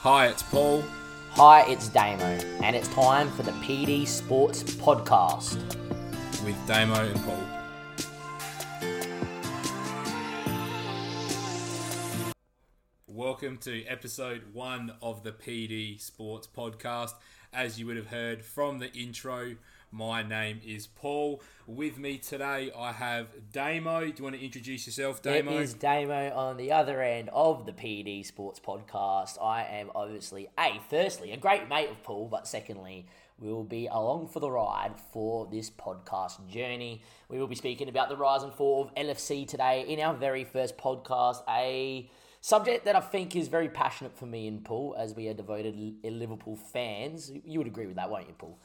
Hi, it's Paul. Hi, it's Damo, and it's time for the PD Sports Podcast. with Damo and Paul. Welcome to episode one of the PD Sports Podcast. As you would have heard from the intro, my name is Paul. With me today, I have Damo. Do you want to introduce yourself, Damo? It is Damo on the other end of the PD Sports Podcast. I am obviously, A, firstly, a great mate of Paul, but secondly, we will be along for the ride for this podcast journey. We will be speaking about the rise and fall of LFC today in our very first podcast, a subject that I think is very passionate for me and Paul, as we are devoted Liverpool fans. You would agree with that, won't you, Paul?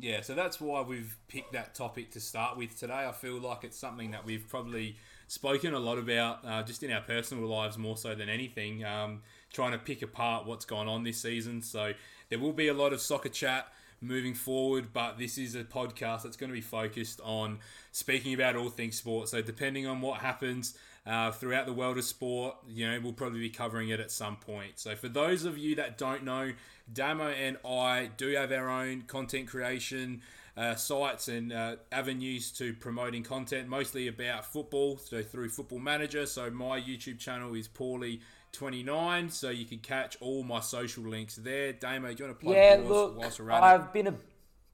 Yeah, so that's why we've picked that topic to start with today. I feel like it's something that we've probably spoken a lot about uh, just in our personal lives more so than anything, um, trying to pick apart what's gone on this season. So there will be a lot of soccer chat moving forward, but this is a podcast that's going to be focused on speaking about all things sports. So depending on what happens, uh, throughout the world of sport. You know, we'll probably be covering it at some point. So, for those of you that don't know, Damo and I do have our own content creation uh, sites and uh, avenues to promoting content, mostly about football, so through Football Manager. So, my YouTube channel is Paulie. 29 so you can catch all my social links there damo do you want to plug Yeah, yours look, whilst we're at? I've been a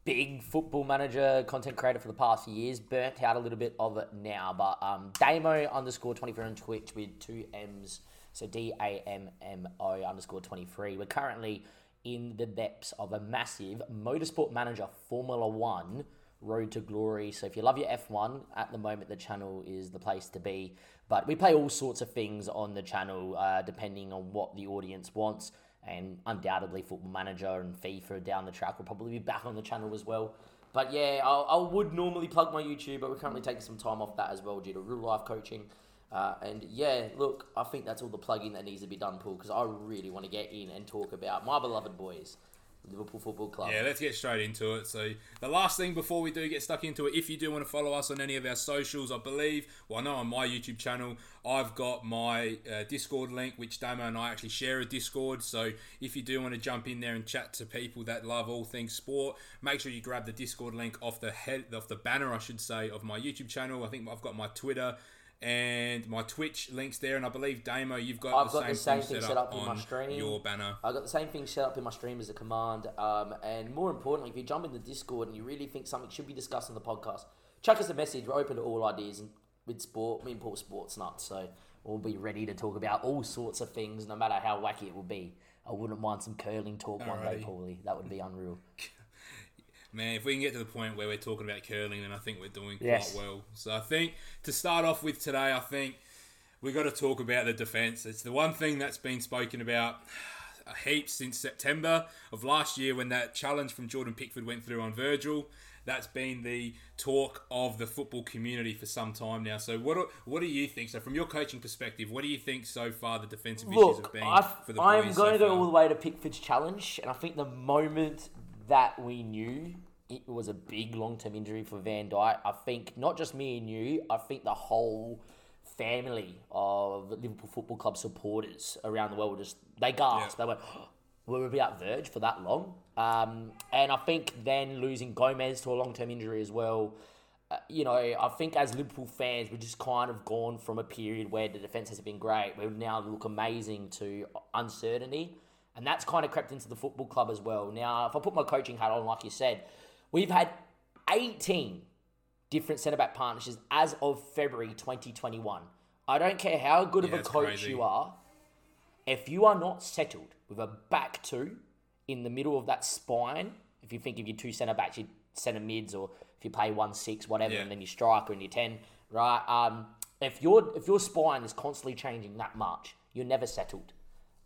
big football manager, content creator for the past years. Burnt out a little bit of it now, but um, Damo underscore 24 on Twitch with two M's. So D A M M O underscore 23. We're currently in the depths of a massive motorsport manager Formula One road to glory. So if you love your F1, at the moment the channel is the place to be. But we play all sorts of things on the channel uh, depending on what the audience wants and undoubtedly Football Manager and FIFA down the track will probably be back on the channel as well. But yeah, I, I would normally plug my YouTube, but we're currently taking some time off that as well due to real life coaching. Uh, and yeah, look, I think that's all the plugging that needs to be done, Paul, because I really want to get in and talk about my beloved boys, Liverpool Football Club. Yeah, let's get straight into it. So, the last thing before we do get stuck into it, if you do want to follow us on any of our socials, I believe, well, I know on my YouTube channel, I've got my uh, Discord link, which Damo and I actually share a Discord. So, if you do want to jump in there and chat to people that love all things sport, make sure you grab the Discord link off the head, off the banner, I should say, of my YouTube channel. I think I've got my Twitter and my Twitch links there, and I believe Damo, you've got, I've the, got same the same thing set up in my stream. your banner. I got the same thing set up in my stream as a command. Um, and more importantly, if you jump in the Discord and you really think something should be discussed on the podcast, chuck us a message. We're open to all ideas and with sport. Me and Paul sports nuts, so we'll be ready to talk about all sorts of things, no matter how wacky it will be. I wouldn't mind some curling talk one day, Alrighty. Paulie. That would be unreal. Man, if we can get to the point where we're talking about curling, then I think we're doing Yes. quite well. So I think to start off with today, I think we got to talk about the defence. It's the one thing that's been spoken about heaps since September of last year when that challenge from Jordan Pickford went through on Virgil. That's been the talk of the football community for some time now. So what do, what do you think? So from your coaching perspective, what do you think so far the defensive issues have been I, for the I am boys going so to go all the way to Pickford's challenge, and I think the moment that we knew it was a big long term injury for Van Dijk, I think not just me and you, I think the whole family of Liverpool Football Club supporters around the world were just they gasped. Yeah. They went, "Will we be at Verge for that long," um, and I think then losing Gomez to a long term injury as well. Uh, you know, I think as Liverpool fans, we're just kind of gone from a period where the defense has been great. We now look amazing to uncertainty, and that's kind of crept into the football club as well. Now, if I put my coaching hat on, like you said, we've had 18 different centre back partnerships as of February 2021. I don't care how good Yeah, of a coach crazy. you are, if you are not settled with a back two in the middle of that spine, if you think of your two centre backs, your centre mids, or if you play one six, whatever, Yeah. and then your striker and your ten, right? Um, if your if your spine is constantly changing that much, you're never settled.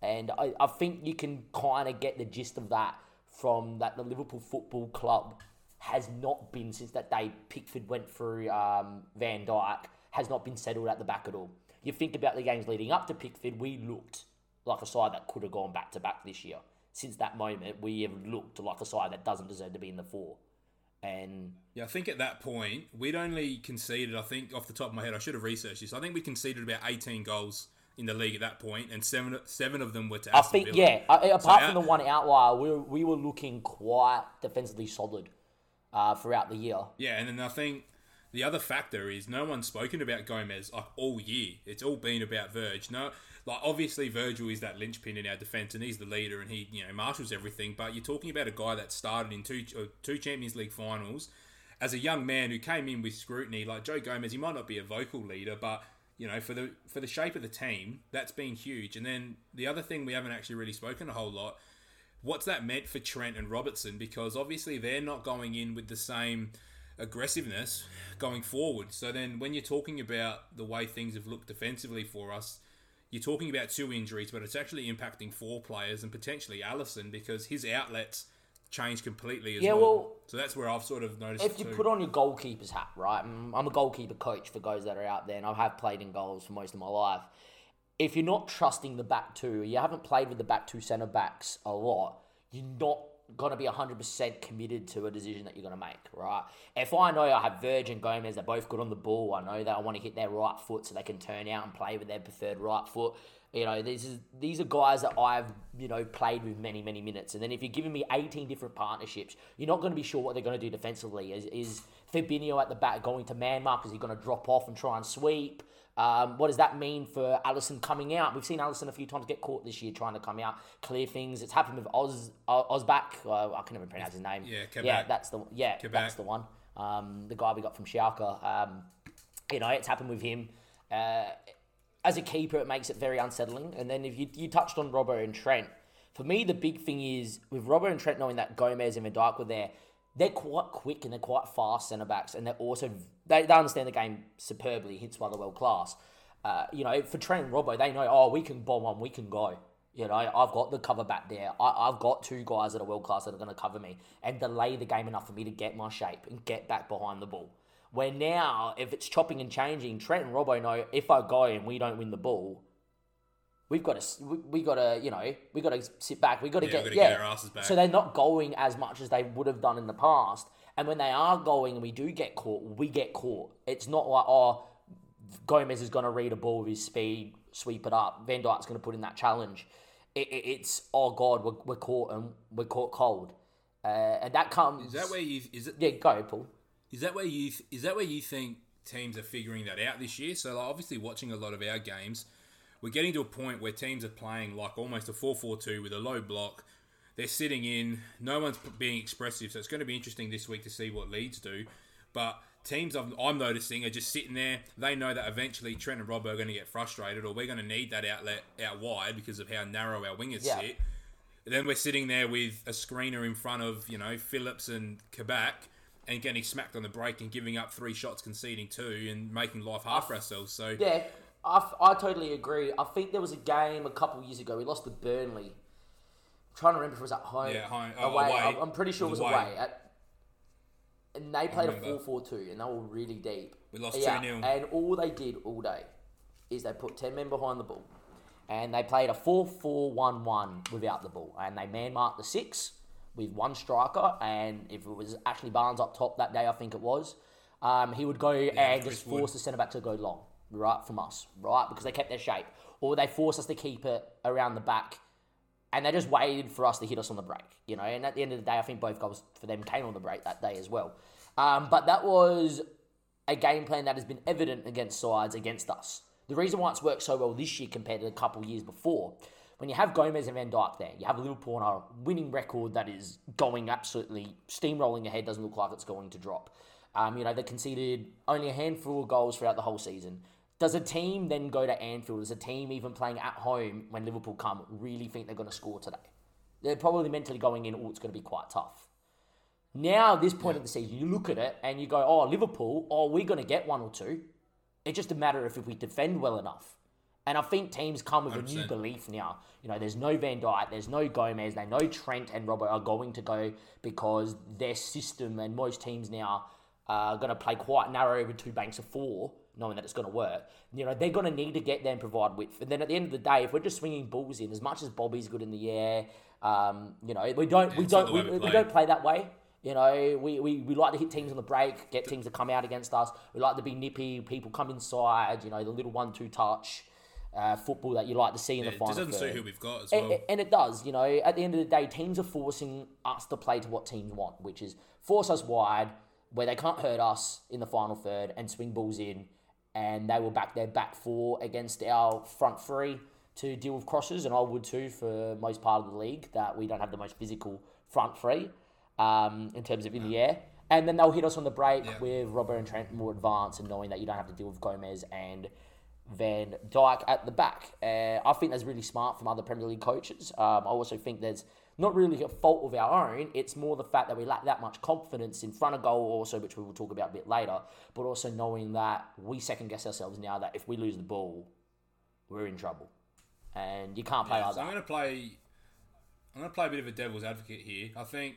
And I, I think you can kind of get the gist of that from that the Liverpool Football Club has not been since that day Pickford went through um, Van Dijk, has not been settled at the back at all. You think about the games leading up to Pickford, we looked like a side that could have gone back to back this year. Since that moment, we have looked like a side that doesn't deserve to be in the four. And Yeah, I think at that point we'd only conceded. I think off the top of my head, I should have researched this. I think we conceded about 18 goals in the league at that point, and seven seven of them were to I think, Villa. yeah, apart So from the one outlier, we were, we were looking quite defensively solid uh, throughout the year. Yeah, and then I think the other factor is no one's spoken about Gomez like all year. It's all been about Verge. No, like obviously Virgil is that linchpin in our defense, and he's the leader, and he you know marshals everything. But you're talking about a guy that started in two uh, two Champions League finals as a young man who came in with scrutiny. Like Joe Gomez, he might not be a vocal leader, but you know for the for the shape of the team, that's been huge. And then the other thing we haven't actually really spoken a whole lot what's that meant for Trent and Robertson? Because obviously they're not going in with the same aggressiveness going forward. So then when you're talking about the way things have looked defensively for us, you're talking about two injuries, but it's actually impacting four players and potentially Alisson because his outlets changed completely as Yeah, well. well, So that's where I've sort of noticed. If you too. put on your goalkeeper's hat, right? I'm a goalkeeper coach for those that are out there, and I have played in goals for most of my life. If you're not trusting the back two, you haven't played with the back two centre backs a lot, you're not going to be 100% committed to a decision that you're going to make, right? If I know I have Virgil Gomez, they're both good on the ball, I know that I want to hit their right foot so they can turn out and play with their preferred right foot. You know, these is these are guys that I've you know played with many many minutes, and then if you're giving me 18 different partnerships, you're not going to be sure what they're going to do defensively. Is is Fabinho at the back going to man mark? Is he going to drop off and try and sweep? Um, what does that mean for Alisson coming out? We've seen Alisson a few times get caught this year trying to come out, clear things. It's happened with Oz Ozbak. Uh, I can never pronounce his name. Yeah, yeah, that's the yeah, that's the one. Um, the guy we got from Schalke. Um, you know, it's happened with him. Uh, as a keeper, it makes it very unsettling. And then if you, you touched on Robbo and Trent, for me, the big thing is with Robbo and Trent knowing that Gomez and Van Dijk were there, they're quite quick and they're quite fast centre backs, and they're also they, they understand the game superbly. Hence why they're world class. Uh, you know, for Trent and Robbo, they know oh we can bomb on, we can go. You know, I've got the cover back there. I, I've got two guys that are world class that are going to cover me and delay the game enough for me to get my shape and get back behind the ball. Where now, if it's chopping and changing, Trent and Robbo know if I go and we don't win the ball, we've got to we, we got to you know we got to sit back. We got to Yeah, get we've gotta yeah. get our asses back. So they're not going as much as they would have done in the past. And when they are going and we do get caught, we get caught. It's not like oh Gomez is going to read a ball with his speed, sweep it up. Van Dijk's going to put in that challenge. It, it, it's oh god, we're, we're caught and we're caught cold. Uh, and that comes. is that where you is it Yeah, go Paul. Is that where you th- is that where you think teams are figuring that out this year? So like, obviously watching a lot of our games, we're getting to a point where teams are playing like almost a 4-4-2 with a low block. They're sitting in, no one's being expressive, so it's going to be interesting this week to see what Leeds do. But teams I'm, I'm noticing are just sitting there. They know that eventually Trent and Rob are going to get frustrated, or we're going to need that outlet out wide because of how narrow our wingers Yeah. sit. Then we're sitting there with a screener in front of, you know, Phillips and Kabak and getting smacked on the break and giving up three shots, conceding two, and making life hard for ourselves. So, Yeah, I, I totally agree. I think there was a game a couple years ago. We lost to Burnley. I'm trying to remember if it was at home. Yeah, home- oh, away. Uh, away. I'm, pretty sure it was away. away. At, and they played a remember. 4-4-2, and they were really deep. We lost yeah, 2-0. And all they did all day is they put 10 men behind the ball. And they played a 4-4-1-1 without the ball. And they man-marked the six with one striker. And if it was Ashley Barnes up top that day, I think it was, um, he would go and just force the centre-back to go long, right, from us, right? Because they kept their shape. Or they forced us to keep it around the back and they just waited for us to hit us on the break, you know. And at the end of the day, I think both goals for them came on the break that day as well. Um, but that was a game plan that has been evident against sides against us. The reason why it's worked so well this year compared to a couple years before, when you have Gomez and Van Dijk there, you have Liverpool on a winning record that is going absolutely steamrolling ahead. Doesn't look like it's going to drop. Um, you know they conceded only a handful of goals throughout the whole season. Does a team then go to Anfield? Does a team even playing at home when Liverpool come really think they're going to score today? They're probably mentally going in, oh, it's going to be quite tough. Now, this point of the season, you look at it and you go, oh, Liverpool, oh, we're going to get one or two. It's just a matter of if we defend well enough. And I think teams come with a new belief now. You know, there's no Van Dijk, there's no Gomez, they know Trent and Robert are going to go because their system and most teams now are going to play quite narrow with two banks of four, knowing that it's going to work. You know, they're going to need to get there and provide width. And then at the end of the day, if we're just swinging balls in, as much as Bobby's good in the air, um, you know, we don't, we it's don't, we, we we play. don't play that way. You know, we, we, we like to hit teams on the break, get teams to come out against us. We like to be nippy. People come inside. You know, the little one-two touch. Uh, football that you like to see in Yeah, the it final. just doesn't third. suit who we've got as And, well. and it does, you know, at the end of the day, teams are forcing us to play to what teams want, which is force us wide where they can't hurt us in the final third and swing balls in. And they will back their back four against our front three to deal with crosses. And I would too for most part of the league that we don't have the most physical front three um, in terms of in the air. And then they'll hit us on the break Yeah. with Robert and Trent more advanced and knowing that you don't have to deal with Gomez and Van Dijk at the back. Uh, I think that's really smart from other Premier League coaches. Um, I also think there's not really a fault of our own. It's more the fact that we lack that much confidence in front of goal, also, which we will talk about a bit later. But also knowing that we second guess ourselves now that if we lose the ball, we're in trouble, and you can't play Yeah, like so I'm going to play. I'm going to play a bit of a devil's advocate here. I think,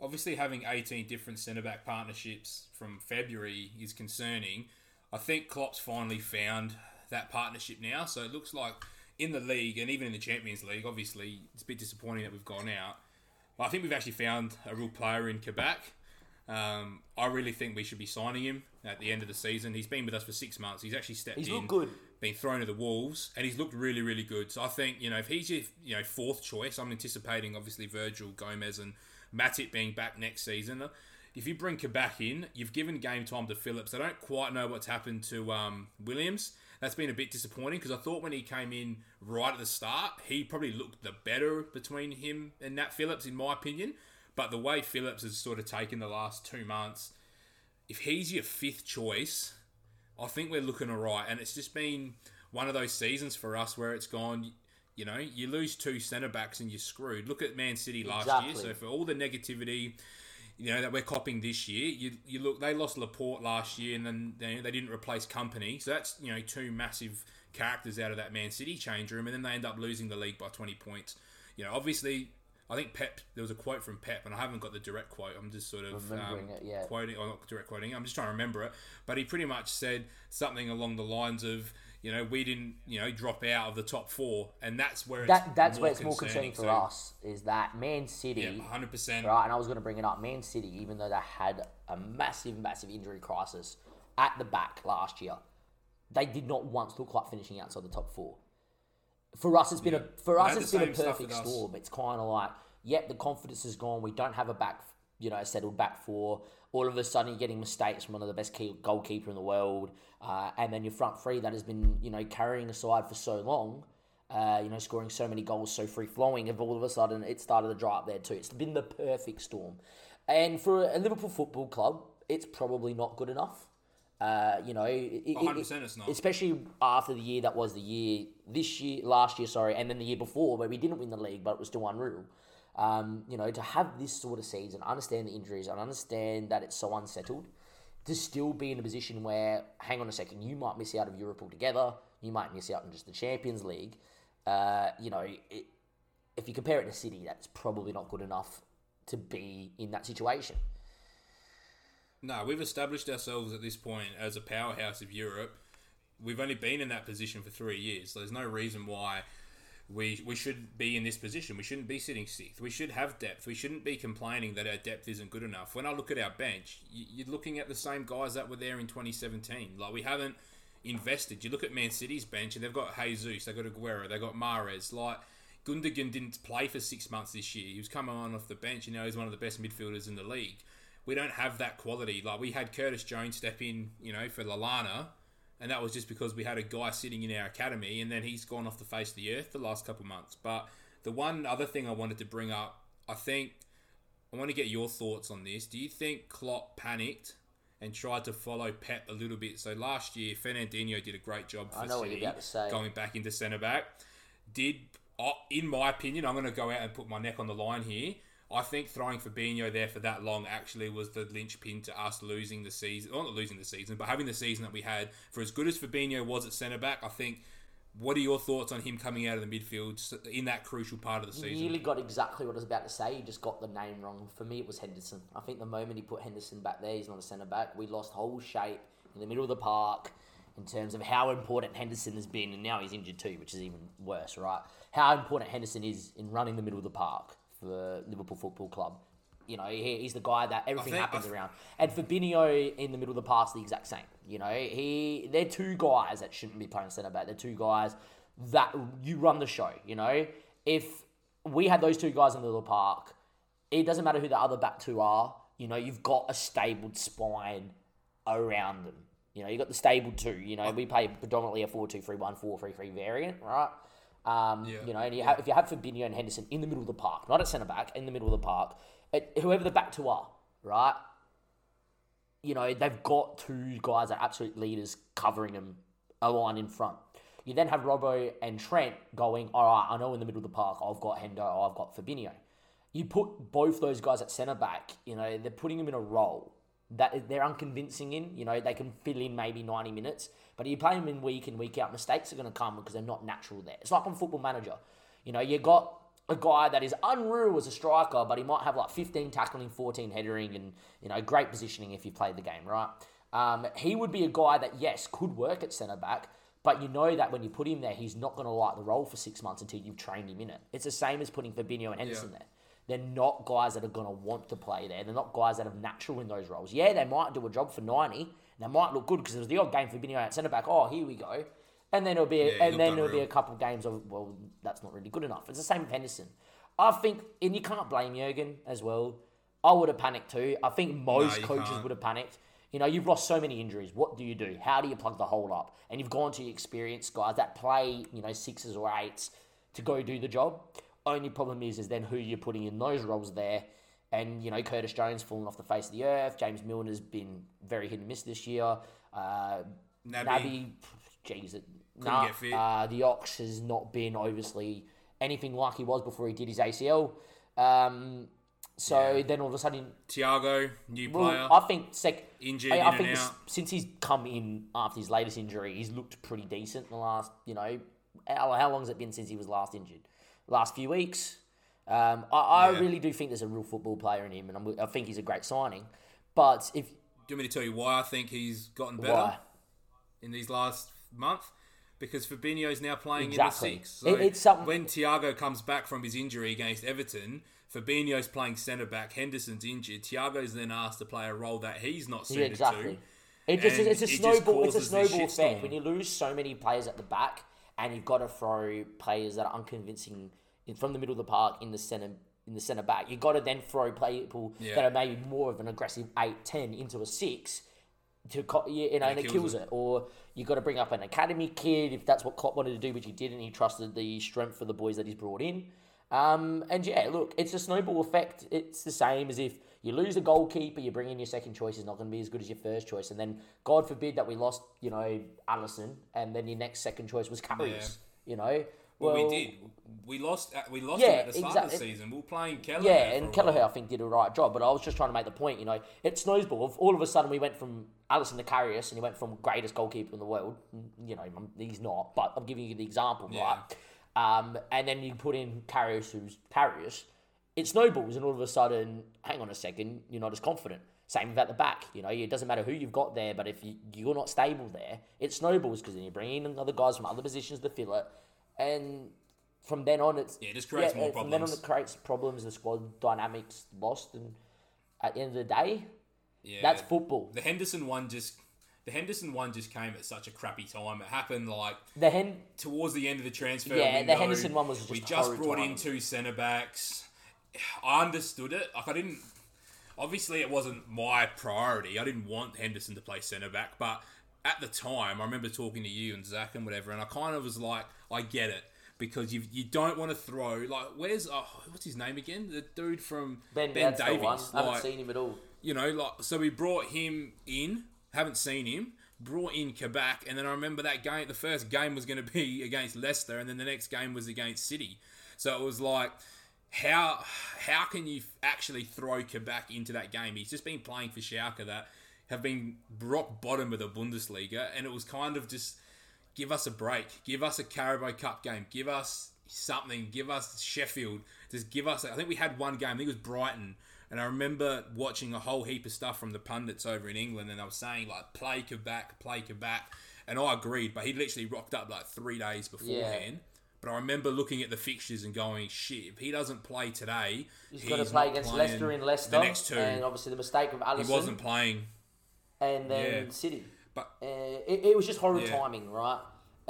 obviously, having 18 different centre back partnerships from February is concerning. I think Klopp's finally found that partnership now. So it looks like in the league and even in the Champions League, obviously, it's a bit disappointing that we've gone out. But I think we've actually found a real player in Kabak. Um, I really think we should be signing him at the end of the season. He's been with us for six months. He's actually stepped He's in good. been thrown to the wolves, and he's looked really, really good. So I think you know if he's your you know fourth choice, I'm anticipating obviously Virgil Gomez and Matip being back next season. If you bring Kabak in, you've given game time to Phillips. I don't quite know what's happened to um, Williams. That's been a bit disappointing because I thought when he came in right at the start, he probably looked the better between him and Nat Phillips, in my opinion. But the way Phillips has sort of taken the last two months, if he's your fifth choice, I think we're looking all right. And it's just been one of those seasons for us where it's gone, you know, you lose two centre backs and you're screwed. Look at Man City last year. So for all the negativity, you know, that we're copying this year, you, you look, they lost Laporte last year and then they, they didn't replace Kompany. So that's, you know, two massive characters out of that Man City change room. And then they end up losing the league by 20 points. You know, obviously. I think Pep. There was a quote from Pep, and I haven't got the direct quote. I'm just sort of um, it, yeah. quoting, or not direct quoting. I'm just trying to remember it. But he pretty much said something along the lines of, you know, we didn't, you know, drop out of the top four, and that's where it's That that's more where it's more concerning for us is that Man City. Yeah, 100. percent Right, and I was going to bring it up. Man City, even though they had a massive, massive injury crisis at the back last year, they did not once look like finishing outside the top four. For us, it's been a for us, it's been a perfect storm. It's kind of like, yep, the confidence is gone. We don't have a back, you know, settled back four. All of a sudden, you're getting mistakes from one of the best key, goalkeeper in the world, uh, and then your front three that has been, you know, carrying a side for so long. Uh, you know, scoring so many goals, so free flowing, and all of a sudden it started to dry up there too. It's been the perfect storm. And for a Liverpool Football Club, it's probably not good enough. Uh, you know, it, it- 100% it's not. Especially after the year that was the year this year, last year, sorry, and then the year before where we didn't win the league, but it was still unreal. Um, you know, to have this sort of season, understand the injuries, and understand that it's so unsettled, to still be in a position where, hang on a second, you might miss out of Europe altogether, you might miss out on just the Champions League. Uh, you know, it, if you compare it to City, that's probably not good enough to be in that situation. No, we've established ourselves at this point as a powerhouse of Europe. We've only been in that position for three years. So there's no reason why we we should be in this position. We shouldn't be sitting sixth. We should have depth. We shouldn't be complaining that our depth isn't good enough. When I look at our bench, you- you're looking at the same guys that were there in 2017. Like we haven't invested. You look at Man City's bench, and they've got Jesus, they've got Aguero, they've got Mahrez. Like Gundogan didn't play for six months this year. He was coming on off the bench, and now he's one of the best midfielders in the league. We don't have that quality. Like we had Curtis Jones step in, you know, for Lallana, and that was just because we had a guy sitting in our academy, and then he's gone off the face of the earth the last couple of months. But the one other thing I wanted to bring up, I think I want to get your thoughts on this. Do you think Klopp panicked and tried to follow Pep a little bit? So last year, Fernandinho did a great job for I know what City, you're about to say. going back into centre back. Did, in my opinion, I'm going to go out and put my neck on the line here. I think throwing Fabinho there for that long actually was the linchpin to us losing the season. Well, not losing the season, but having the season that we had. For as good as Fabinho was at centre back, I think. What are your thoughts on him coming out of the midfield in that crucial part of the You season? nearly got exactly what I was about to say. You just got the name wrong. For me, it was Henderson. I think the moment he put Henderson back there, he's not a centre back. We lost whole shape in the middle of the park in terms of how important Henderson has been, and now he's injured too, which is even worse, right? How important Henderson is in running the middle of the park for Liverpool Football Club. You know, he, he's the guy that everything think- happens th- around. And Fabinho in the middle of the park's the exact same. You know, he they're two guys that shouldn't be playing centre back. They're two guys that you run the show. You know, if we had those two guys in the little park, it doesn't matter who the other back two are. You know, you've got a stable spine around them. You know, you've got the stable two. You know, we play predominantly a 4 2 3 1 4 3 3 variant, right? Um, Yeah. You know, and you have, if you have Fabinho and Henderson in the middle of the park, not at centre back, in the middle of the park, it, whoever the back two are, right? You know, they've got two guys that are absolute leaders covering them a line in front. You then have Robbo and Trent going, all right, I know in the middle of the park, I've got Hendo, I've got Fabinho. You put both those guys at centre back, you know, they're putting them in a role that they're unconvincing in. You know, they can fill in maybe 90 minutes, but you play them in week in, week out, mistakes are going to come because they're not natural there. It's like on Football Manager. You know, you got a guy that is unreal as a striker, but he might have like 15 tackling, 14 headering, and, you know, great positioning if you played the game, right? Um, he would be a guy that, yes, could work at centre back, but you know that when you put him there, he's not going to like the role for six months until you've trained him in it. It's the same as putting Fabinho and Henderson Yeah. there. They're not guys that are going to want to play there. They're not guys that are natural in those roles. Yeah, they might do a job for 90. And they might look good because there's the odd game for Fabinho at centre back. Oh, here we go. And then it'll be, Yeah, and then it'll be a couple of games of, well, that's not really good enough. It's the same with Henderson. I think, and you can't blame Jurgen as well. I would have panicked too. I think most you coaches can't. would have panicked. You know, you've lost so many injuries. What do you do? How do you plug the hole up? And you've gone to your experienced guys that play, you know, sixes or eights to go do the job. Only problem is, is then who you're putting in those roles there. And, you know, Curtis Jones falling off the face of the earth. James Milner's been very hit and miss this year. Uh, Naby. Jeez, nah. Uh, the Ox has not been obviously anything like he was before he did his ACL. Um, so Yeah. then all of a sudden, Thiago, new well, player, I think sec- injured I, I think since he's come in after his latest injury, he's looked pretty decent in the last, you know, how, how long has it been since he was last injured? Last few weeks. Um, I, I Yeah. really do think there's a real football player in him, and I'm, I think he's a great signing. But if Do you want me to tell you why I think he's gotten better why? in these last month? Because Fabinho's now playing Exactly. in the six. It- it's something- when Thiago comes back from his injury against Everton, Fabinho's playing centre back. Henderson's injured. Thiago's then asked to play a role that he's not Yeah, suited exactly. to. It just it's a it snowball. It's a snowball effect when you lose so many players at the back, and you've got to throw players that are unconvincing in, from the middle of the park in the center in the center back. You've got to then throw people Yeah. that are maybe more of an aggressive 8-10 into a six to co- you know, and it kills, it. Or you've got to bring up an academy kid if that's what Klopp wanted to do, which he did, and he trusted the strength for the boys that he's brought in. Um, and yeah, look, it's a snowball effect. It's the same as if you lose a goalkeeper, you bring in your second choice is not going to be as good as your first choice, and then God forbid that we lost, you know, Alisson, and then your next second choice was Karius. You know, Well, well, we did. We lost. uh, We lost Yeah, him at the start of the season. We were playing Kelleher. Yeah, and Kelleher. I think, did a right job. But I was just trying to make the point, you know, it snowballed. All of a sudden, we went from Alisson to Karius, and he went from greatest goalkeeper in the world. You know, he's not, but I'm giving you the example, Yeah. right? Um, and then you put in Karius, who's Karius. It snowballs, and all of a sudden, hang on a second, you're not as confident. Same with at the back. You know, it doesn't matter who you've got there, but if you, you're not stable there, it snowballs because then you bring in other guys from other positions to fill it, and from then on, it's Yeah, it just creates more problems. From then on, it creates problems. The squad dynamics lost, and at the end of the day, Yeah. that's football. The Henderson one just. The Henderson one just came at such a crappy time. It happened like The hen, towards the end of the transfer. Yeah, the. Henderson one was just we just brought in two centre backs. I understood it. Like I didn't. Obviously, it wasn't my priority. I didn't want Henderson to play centre back, but at the time, I remember talking to you and Zach and whatever, and I kind of was like, I get it because you you don't want to throw like where's oh, what's his name again? The dude from Ben, Ben Davies. I haven't Like, seen him at all. you know, like so we brought him in. Haven't seen him. Brought in Kabak, and then I remember that game. The first game was going to be against Leicester, and then the next game was against City. So it was like, how how can you actually throw Kabak into that game? He's just been playing for Schalke that have been rock bottom of the Bundesliga, and it was kind of just give us a break, give us a Carabao Cup game, give us something, give us Sheffield, just give us. I think we had one game. I think it was Brighton, and I remember watching a whole heap of stuff from the pundits over in England, and they were saying like play Kabak, play Kabak, and I agreed. But he literally rocked up like three days beforehand. But I remember looking at the fixtures and going, "Shit! If he doesn't play today, He's got to play against Leicester in Leicester, The next two, and obviously the mistake of Alisson, he wasn't playing. and then Yeah. City. But Uh, it, it was just horrible Yeah. timing, right?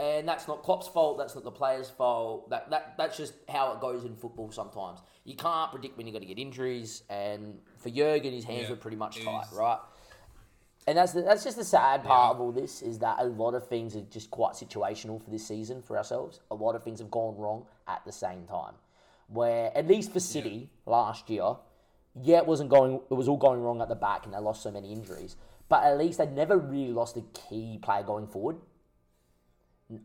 And that's not Klopp's fault. That's not the players' fault. That, that that's just how it goes in football. Sometimes you can't predict when you're going to get injuries. And for Jurgen, his hands Yeah, were pretty much tight, right? And that's the, that's just the sad part Yeah. of all this is that a lot of things are just quite situational for this season for ourselves. A lot of things have gone wrong at the same time. Where at least for City last year, yeah, it wasn't going. It was all going wrong at the back, and they lost so many injuries. But at least they never really lost a key player going forward.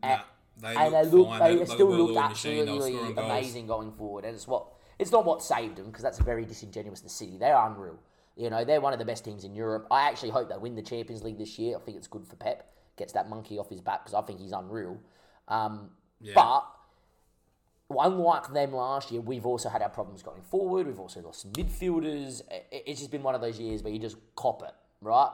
Nah, they and they look, fine. they, look still looked well-oiled machine. They were absolutely goals. amazing going forward. And it's what it's not what saved them because that's very disingenuous. to City, they're unreal. You know, they're one of the best teams in Europe. I actually hope they win the Champions League this year. I think it's good for Pep. Gets that monkey off his back because I think he's unreal. Um, Yeah. But unlike them last year, we've also had our problems going forward. We've also lost midfielders. It's just been one of those years where you just cop it, right?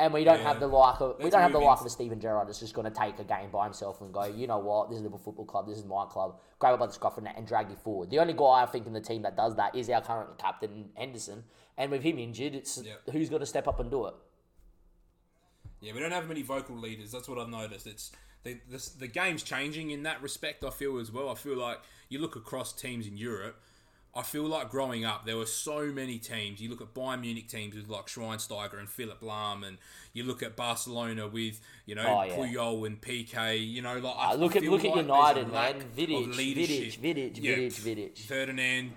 And we don't Yeah. have the like of we Let's don't have the like of a Steven Gerrard that's just going to take a game by himself and go, you know what, this is Liverpool Football Club, this is my club, grab it by the scruff of the neck and drag you forward. The only guy I think in the team that does that is our current captain Henderson, and with him injured, it's Yeah. who's going to step up and do it. Yeah, we don't have many vocal leaders. That's what I've noticed. It's the, the the game's changing in that respect. I feel as well. I feel like you look across teams in Europe. I feel like growing up, there were so many teams. You look at Bayern Munich teams with like Schweinsteiger and Philipp Lahm, and you look at Barcelona with you know Oh, yeah. Puyol and Piqué. You know, like Uh, I look at look at like there's a United, man. Vidic. Vidic, Vidic, Yeah, Vidic, Vidic. Ferdinand.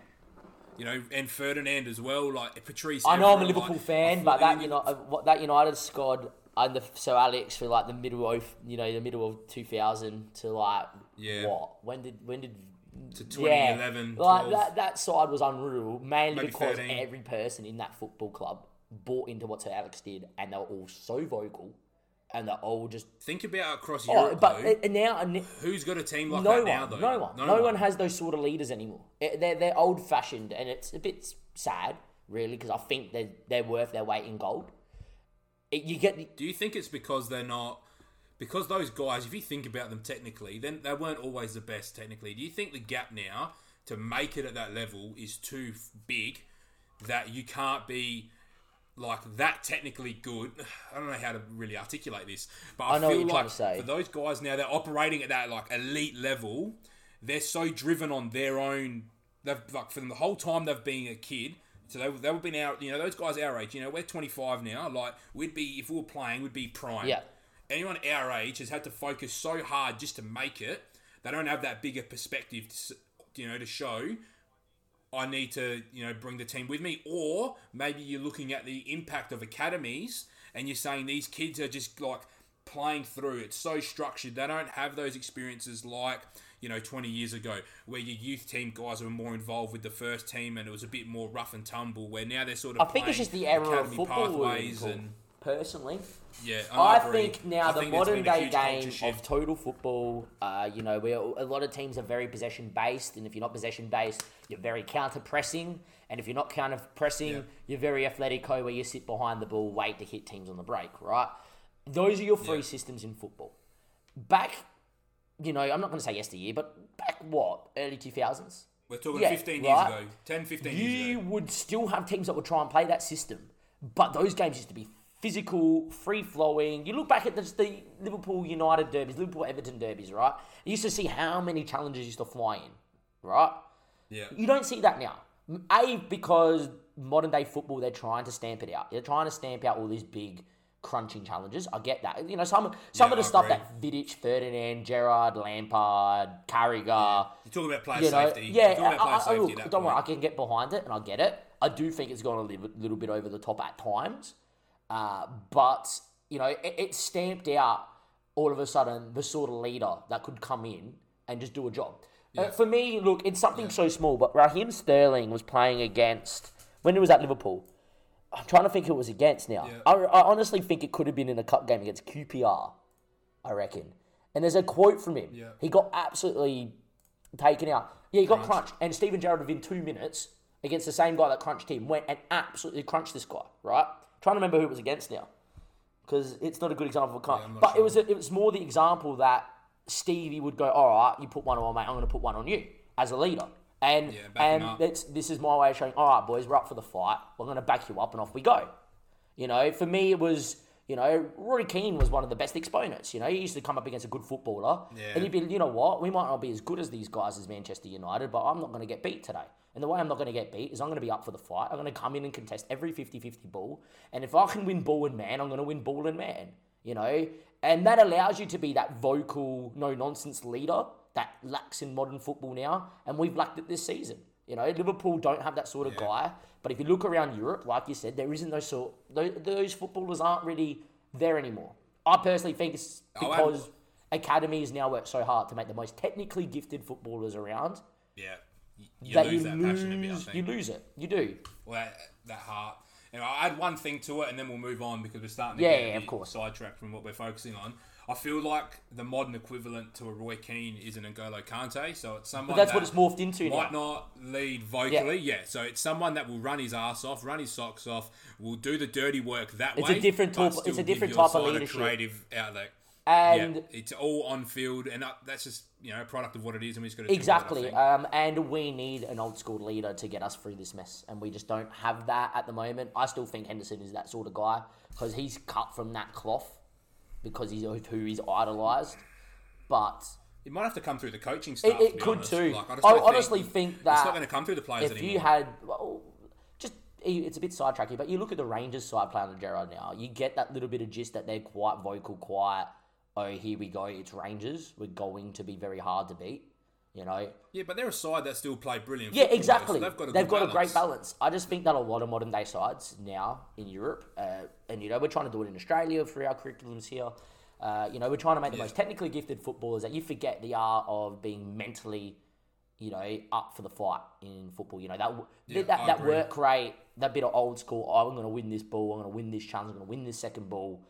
You know, and Ferdinand as well, like Patrice. I know I'm a Liverpool like, fan, but that you- you know that United squad under Sir Alex for like the middle of you know the middle of 2000 to like Yeah. what when did when did to yeah 2011, like that that side was unreal mainly because 13. every person in that football club bought into what Sir Alex did and they were all so vocal and they're all just Think about across oh Europe, but though. now Who's got a team like no that one, now, though? no one, no, one has those sort of leaders anymore. They're they're old fashioned, and it's a bit sad, really, because I think they're they're worth their weight in gold. You get the, Do you think it's because they're not? Because those guys, if you think about them technically, then they weren't always the best technically. Do you think the gap now to make it at that level is too big that you can't be like that technically good? I don't know how to really articulate this, but I, I know feel like for those guys now, they're operating at that like elite level. They're so driven on their own. They've like for the whole time they've been a kid. So they they've been our you know those guys our age. You know we're 25 now. Like we'd be if we were playing, we'd be prime. Yeah. Anyone our age has had to focus so hard just to make it. They don't have that bigger perspective, to, you know, to show. I need to, you know, bring the team with me, or maybe you're looking at the impact of academies and you're saying these kids are just like playing through. It's so structured. They don't have those experiences like you know 20 years ago, where your youth team guys were more involved with the first team and it was a bit more rough and tumble. Where now they're sort of I think it's just the era of academy football. pathways and personally, yeah. I, agree. think now I the think modern day game of total football, uh, you know, where a lot of teams are very possession based, and if you're not possession based, you're very counter pressing, and if you're not counter pressing, Yeah. you're very athletico, where you sit behind the ball, wait to hit teams on the break, right? Those are your three Yeah. systems in football. Back, you know, I'm not going to say yesteryear, but back what early 2000s. We're talking Yeah, 15 years right. ago, 10, 15 years ago. You would still have teams that would try and play that system, but those games used to be physical, free flowing. You look back at the, the Liverpool United derbies, Liverpool Everton derbies, right? You used to see how many challenges used to fly in, right? Yeah. You don't see that now. A because modern day football they're trying to stamp it out. They're trying to stamp out all these big crunching challenges. I get that. You know some some Yeah, of the I stuff agree. that Vidic, Ferdinand, Gerrard, Lampard, Carragher. You're talking about player You know, safety. yeah, I, player I, safety look, don't worry, I can get behind it, and I get it. I do think it's gone a little, little bit over the top at times, uh, but you know, it, it stamped out all of a sudden the sort of leader that could come in and just do a job. Uh, for me, look, it's something so small, but Raheem Sterling was playing against when he was at Liverpool. I'm trying to think who it was against now. Yeah. I, I honestly think it could have been in a cup game against QPR. I reckon. And there's a quote from him. Yeah. He got absolutely taken out. Yeah, he got crunched. And Steven Gerrard, within two minutes, against the same guy that crunched him, went and absolutely crunched this guy, right? Trying to remember who it was against now. Because it's not a good example of a not but it was a, it was more the example that Stevie would go, all right, you put one on, mate, I'm going to put one on you as a leader. And Yeah, and it's, this is my way of showing, all right, boys, we're up for the fight. We're going to back you up and off we go. You know, for me, it was You know, Roy Keane was one of the best exponents. You know, he used to come up against a good footballer, Yeah. and he'd be, you know what, we might not be as good as these guys as Manchester United, but I'm not going to get beat today. And the way I'm not going to get beat is I'm going to be up for the fight. I'm going to come in and contest every 50-50 ball, and if I can win ball and man, I'm going to win ball and man. You know, and that allows you to be that vocal, no nonsense leader that lacks in modern football now, and we've lacked it this season. You know, Liverpool don't have that sort of guy. But if you look around Europe, like you said, there isn't those sort. Those, those footballers aren't really there anymore. I personally think it's Oh, because academies now work so hard to make the most technically gifted footballers around Yeah, you, you that lose you that passion a bit. I lose. think. You lose it. You do. Well, that, that heart. And I'll add one thing to it, and then we'll move on because we're starting to Yeah, get yeah, of course. sidetracked from what we're focusing on. I feel like the modern equivalent to a Roy Keane is an N'Golo Kante, so it's someone But that's that what it's morphed into might now. not lead vocally, yeah. So it's someone that will run his ass off, run his socks off, will do the dirty work that It's way. a different type- it's a different type of leadership. creative outlet. And yeah, it's all on field, and uh, that's just you know a product of what it is, and we just got to Exactly. It, Um, and we need an old school leader to get us through this mess. And we just don't have that at the moment. I still think Henderson is that sort of guy because he's cut from that cloth because he's who he's idolised. But it might have to come through the coaching staff. it, to it be could honest. too. Like, I, just I don't think- honestly think that it's not going to come through the players if anymore. you had well, just it's a bit sidetracky, but you look at the Rangers side playing under Gerrard now, you get that little bit of gist that they're quite vocal, quiet. Oh, here we go. It's Rangers. We're going to be very hard to beat. You know, yeah, but they're a side that still play brilliant. yeah, exactly. So they've got a, They've got a great balance. balance. I just think that a lot of modern day sides now in Europe, uh, and you know, we're trying to do it in Australia through our curriculums here. Uh, you know, we're trying to make the Yeah. most technically gifted footballers that you forget the art of being mentally, you know, up for the fight in football. You know that Yeah, that, that work rate, that bit of old school. Oh, I'm going to win this ball. I'm going to win this chance. I'm going to win this second ball.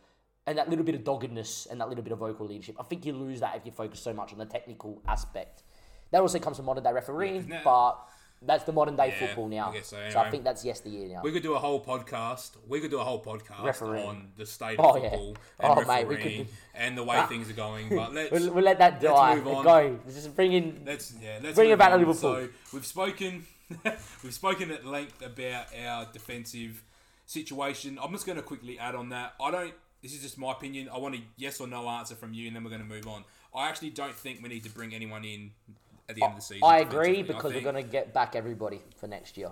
And that little bit of doggedness and that little bit of vocal leadership. I think you lose that if you focus so much on the technical aspect. That also comes from modern day refereeing, now- but that's the modern day Yeah, football now. I so, so I think that's yesteryear now. We could do a whole podcast. We could do a whole podcast Refereeing. on the state of Oh, yeah. football and Oh, mate, we could refereeing do- and the way ah. things are going. But let's We'll, we'll let that let's die. move on. Go. Just bring in. Let's yeah. Let's Bring it back to on. Liverpool. So we've spoken, we've spoken at length about our defensive situation. I'm just going to quickly add on that. I don't. This is just my opinion. I want a yes or no answer from you, and then we're going to move on. I actually don't think we need to bring anyone in at the end of the season. I agree defensively. I because we're going to get back everybody for next year.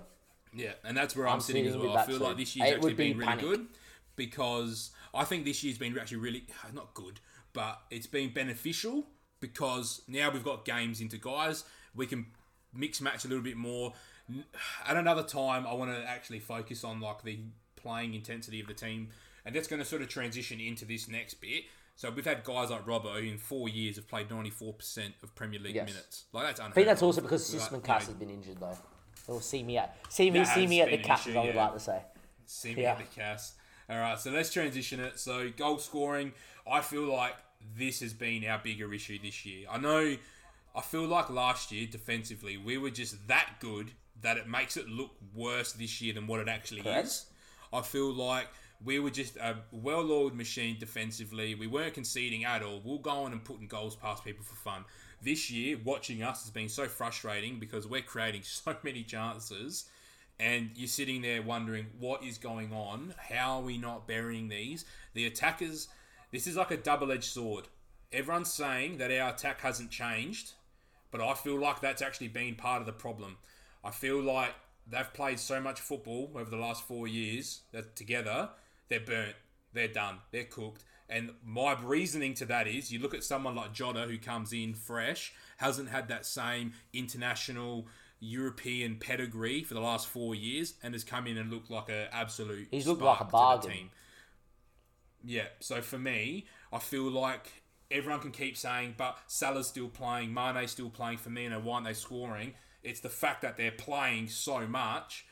Yeah, and that's where I'm, I'm sitting as well. I feel too. like this year's It actually would be been really good because I think this year's been actually really not good, but it's been beneficial because now we've got games into guys. We can mix match a little bit more. At another time, I want to actually focus on like the playing intensity of the team, and that's going to sort of transition into this next bit. So we've had guys like Robbo who in four years have played 94% of Premier League Yes. minutes. Like that's unheard I think that's also because Tsimikas has been injured though. Or see me at see me see me at the Cass, issue, I would yeah. like to say. See me Yeah. at the cast. All right, so let's transition it. So goal scoring, I feel like this has been our bigger issue this year. I know, I feel like last year defensively we were just that good that it makes it look worse this year than what it actually Correct. is. I feel like we were just a well-oiled machine defensively. We weren't conceding at all. We'll go on and putting goals past people for fun. This year, watching us has been so frustrating because we're creating so many chances and you're sitting there wondering what is going on. How are we not burying these? The attackers, this is like a double edged sword. Everyone's saying that our attack hasn't changed, but I feel like that's actually been part of the problem. I feel like they've played so much football over the last four years that together they're burnt, they're done, they're cooked. And my reasoning to that is you look at someone like Jota who comes in fresh, hasn't had that same international European pedigree for the last four years, and has come in and looked like an absolute. He's looked like a bargain. team. Yeah, so for me, I feel like everyone can keep saying, but Salah's still playing, Mane's still playing for me, and why aren't they scoring? It's the fact that they're playing so much.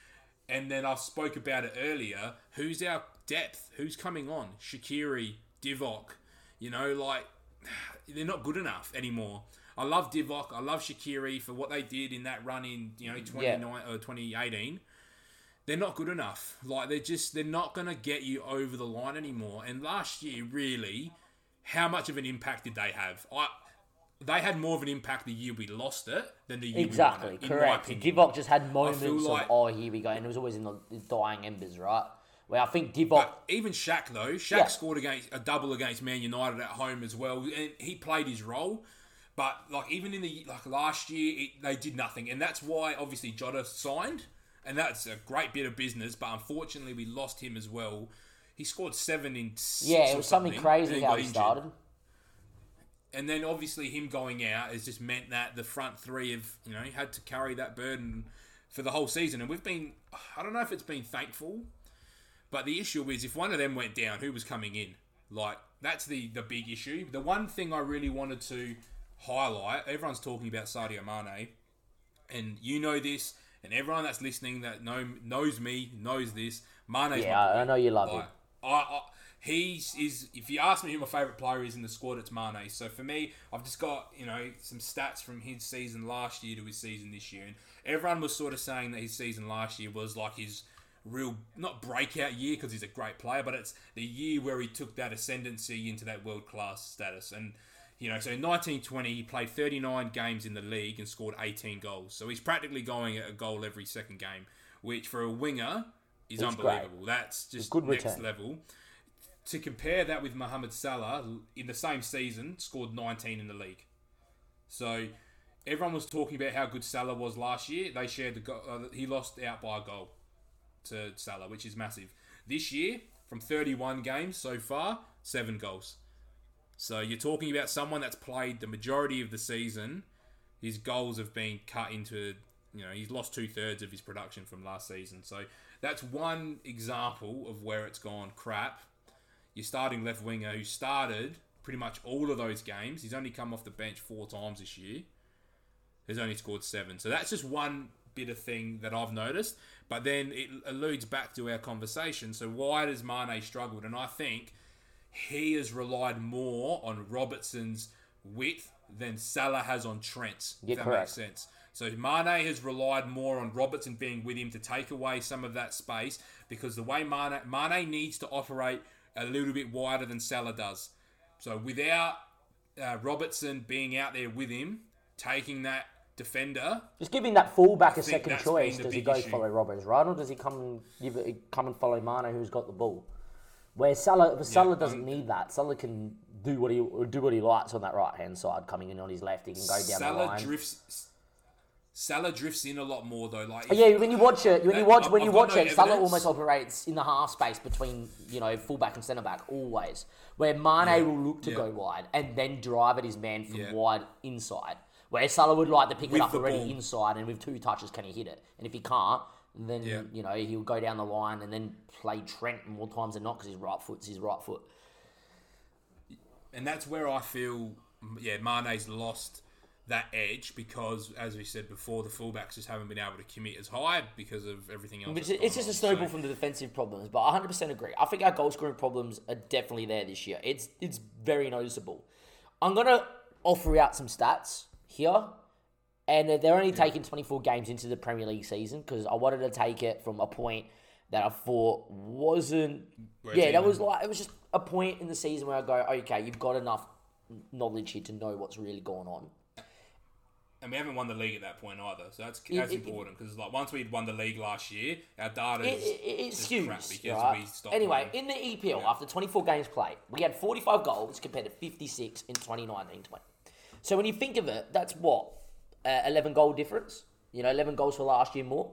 And then I spoke about it earlier. Who's our depth? Who's coming on? Shaqiri, Divock. You know, like they're not good enough anymore. I love Divock. I love Shaqiri for what they did in that run in you know 29 uh, or 2018 they're not good enough. Like they're just they're not gonna get you over the line anymore. And last year, really, how much of an impact did they have? I they had more of an impact the year we lost it than the year Exactly, we won it, in correct. Divock just had moments like- of oh here we go, and it was always in the dying embers, right? Where I think Divock. But even Shaq though, Shaq Yeah. scored against a double against Man United at home as well, and he played his role. But like even in the like last year, it, they did nothing, and that's why obviously Jota signed, and that's a great bit of business. But unfortunately, we lost him as well. He scored seven in six yeah, it was something and crazy how he injured. started. And then obviously him going out has just meant that the front three have you know had to carry that burden for the whole season, and we've been I don't know if it's been thankful, but the issue is if one of them went down, who was coming in? Like that's the the big issue. The one thing I really wanted to highlight, everyone's talking about Sadio Mane, and you know this, and everyone that's listening that know knows me knows this. Mane's Yeah, I, I know you love him. I, I, he's is. If you ask me who my favourite player is in the squad, it's Mane. So for me, I've just got you know some stats from his season last year to his season this year, and everyone was sort of saying that his season last year was like his real not breakout year because he's a great player, but it's the year where he took that ascendancy into that world class status and. You know, so in 1920, he played 39 games in the league and scored 18 goals. So he's practically going at a goal every second game, which for a winger is It's great. unbelievable. That's just good next return. level. To compare that with Mohamed Salah, in the same season, scored 19 in the league. So everyone was talking about how good Salah was last year. They shared the go- uh, he lost out by a goal to Salah, which is massive. This year, from 31 games so far, seven goals. So you're talking about someone that's played the majority of the season. His goals have been cut into, you know, he's lost two thirds of his production from last season. So that's one example of where it's gone crap. Your starting left winger who started pretty much all of those games, he's only come off the bench four times this year, has only scored seven. So that's just one bit of thing that I've noticed. But then it alludes back to our conversation. So why does Mane struggled? And I think he has relied more on Robertson's width than Salah has on Trent's. Yeah, if that correct. makes sense. So Mane has relied more on Robertson being with him to take away some of that space because the way Mane, Mane needs to operate a little bit wider than Salah does. So without uh, Robertson being out there with him, taking that defender, Just giving that fullback a second choice. Does he go issue. follow Roberts, right, or does he come and give it, come and follow Mane, who's got the ball? Where Salah, but Salah doesn't um, need that. Salah can do what he do what he likes on that right hand side, coming in on his left. He can go down the Salah line. drifts. Salah drifts in a lot more though. Like But yeah, when you watch it, when you watch when you I've got watch no it, Salah almost operates in the half space between you know fullback and centre back always. Where Mane will look to yeah. go wide and then drive at his man from Yeah. wide inside. Where Salah would like to pick With it up already ball. inside, and with two touches, can he hit it? And if he can't, then Yeah. you know he'll go down the line and then play Trent more times than not because his right foot's his right foot. and that's where I feel, yeah, Mane's lost that edge because, as we said before, the fullbacks just haven't been able to commit as high because of everything else. It's, that's it's gone just a snowball So- from the defensive problems, but I 100% agree. I think our goal scoring problems are definitely there this year. It's it's very noticeable. I'm gonna offer out some stats here, and they're only taking 24 games into the Premier League season because I wanted to take it from a point that I thought wasn't. Where yeah, that was like it was just a point in the season where I go, okay, you've got enough knowledge here to know what's really going on. and we haven't won the league at that point either. So that's that's it- important because like once we'd won the league last year, our data It, is it, it, it is crap skews, because right? Anyway, winning. in the EPL, after 24 games played, we had 45 goals compared to 56 in 2019-20. So when you think of it, that's what uh, 11 goal difference. You know, 11 goals for last year more.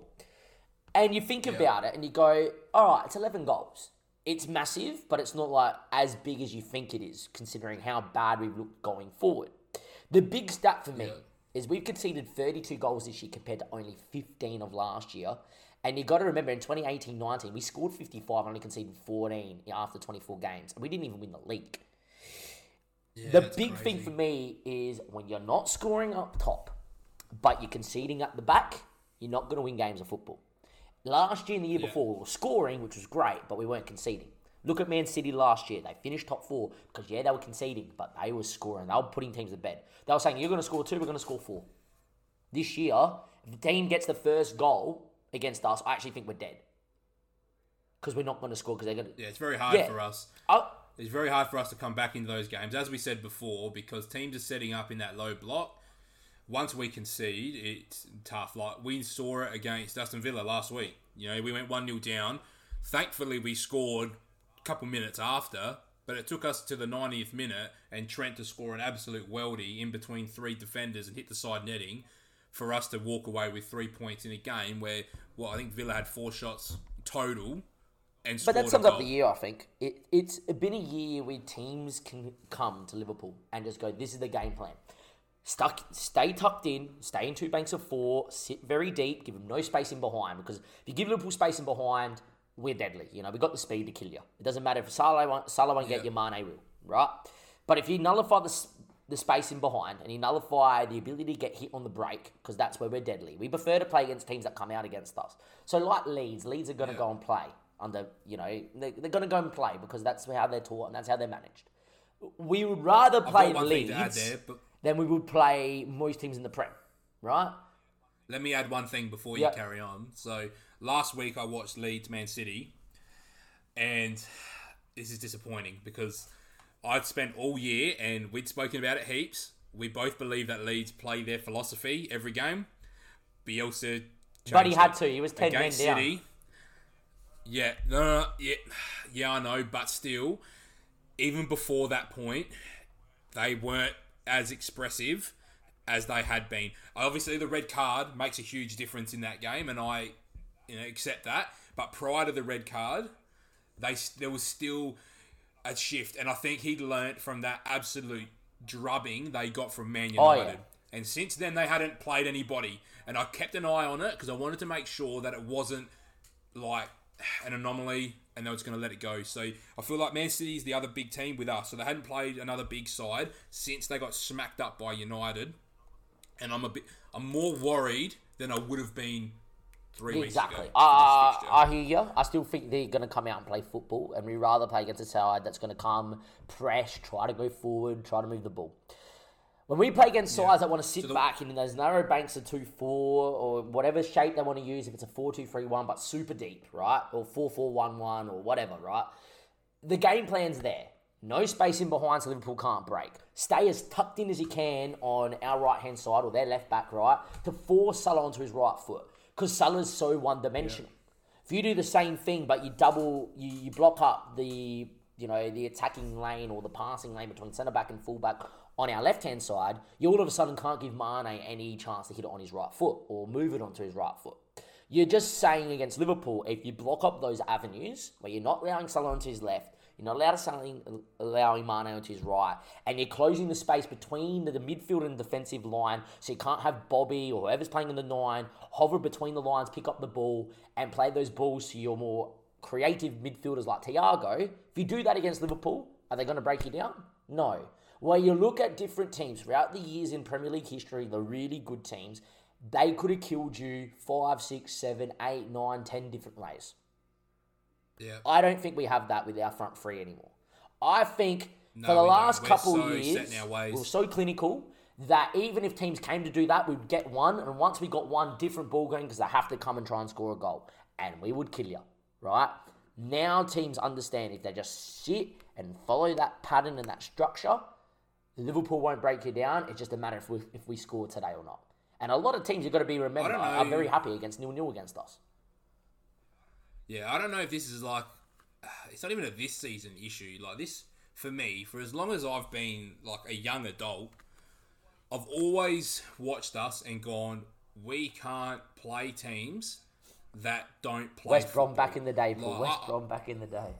And you think about it, and you go, all right, it's 11 goals. It's massive, but it's not like as big as you think it is, considering how bad we've looked going forward. The big stat for me Yeah. is we've conceded 32 goals this year compared to only 15 of last year. And you got to remember in 2018 19, we scored 55 and only conceded 14 after 24 games. And we didn't even win the league. Yeah, the big thing for me is when you're not scoring up top, but you're conceding at the back, you're not going to win games of football. Last year and the year before, we were scoring, which was great, but we weren't conceding. Look at Man City last year. They finished top four because, yeah, they were conceding, but they were scoring. They were putting teams to bed. They were saying, you're going to score two, we're going to score four. This year, if the team gets the first goal against us, I actually think we're dead. Because we're not going to score because they're going to. Yeah, it's very hard Yeah. for us. Oh, It's very hard for us to come back into those games, as we said before, because teams are setting up in that low block. Once we concede, it's tough. Like we saw it against Aston Villa last week. You know, we went one 0 down. Thankfully, we scored a couple minutes after, but it took us to the 90th minute and Trent to score an absolute weldy in between three defenders and hit the side netting for us to walk away with three points in a game where, well, I think Villa had four shots total. And But that sums up the year, I think. It, it's been a year where teams can come to Liverpool and just go, this is the game plan. Stuck, stay tucked in, stay in two banks of four, sit very deep, give them no space in behind. Because if you give Liverpool space in behind, we're deadly. You know, we've got the speed to kill you. It doesn't matter if Salah won't, Salah won't get Yeah. you, Mane will, right? But if you nullify the, the space in behind and you nullify the ability to get hit on the break, because that's where we're deadly. We prefer to play against teams that come out against us. So like Leeds, Leeds are going to Yeah. go and play under, you know, they, they're going to go and play because that's how they're taught and that's how they're managed. We would rather play got one thing to add Leeds there, but than we would play most teams in the Prem, right? Let me add one thing before you Yeah. carry on. So last week I watched Leeds Man City, and this is disappointing because I'd spent all year and we'd spoken about it heaps. We both believe that Leeds play their philosophy every game. Bielsa, But he had it. to. He was 10 men against down. City. Yeah, no, no, no, yeah, yeah, I know, but still, even before that point, they weren't as expressive as they had been. Obviously, the red card makes a huge difference in that game, and I, you know, accept that. But prior to the red card, they there was still a shift, and I think he learnt from that absolute drubbing they got from Man Oh, United. yeah. And since then, they hadn't played anybody, and I kept an eye on it because I wanted to make sure that it wasn't like an anomaly and they was going to let it go. So I feel like Man City is the other big team with us. So they hadn't played another big side since they got smacked up by United, and I'm a bit I'm more worried than I would have been three Exactly. weeks ago. Uh, this fixture. I hear you. I still think they're going to come out and play football, and we rather play against a side that's going to come, press, try to go forward, try to move the ball. When we play against sides that want to sit the- back in those narrow banks of 2 4 or whatever shape they want to use, if it's a 4 2 3 1, but super deep, right? Or 4 4 1 1 or whatever, right? The game plan's there. No space in behind so Liverpool can't break. Stay as tucked in as you can on our right hand side or their left back, right? To force Salah onto his right foot. Because Salah's so one dimensional. If you do the same thing, but you double, you, you block up the, you know, the attacking lane or the passing lane between centre back and full back on our left hand side, you all of a sudden can't give Mane any chance to hit it on his right foot or move it onto his right foot. You're just saying against Liverpool, if you block up those avenues where you're not allowing Salah onto his left, you're not allowed selling, allowing Mane onto his right, and you're closing the space between the, the midfield and defensive line, so you can't have Bobby or whoever's playing in the nine hover between the lines, pick up the ball, and play those balls to your more creative midfielders like Thiago. If you do that against Liverpool, are they going to break you down? No. Well, you look at different teams throughout the years in Premier League history, the really good teams, they could have killed you five, six, seven, eight, nine, ten different ways. yeah. I don't think we have that with our front three anymore. I think No, for the last couple so years, set in our ways. we were so clinical that even if teams came to do that, we'd get one, and once we got one, different ball game because they have to come and try and score a goal, and we would kill you, right? Now teams understand if they just sit and follow that pattern and that structure, Liverpool won't break you down. It's just a matter if we if we score today or not. And a lot of teams you've got to be remembered, don't are very happy against nil nil against us. Yeah, I don't know if this is like it's not even a this season issue. Like this for me, for as long as I've been like a young adult, I've always watched us and gone, we can't play teams that don't play. West Brom football." back in the day, Paul. Like, West Brom back in the day.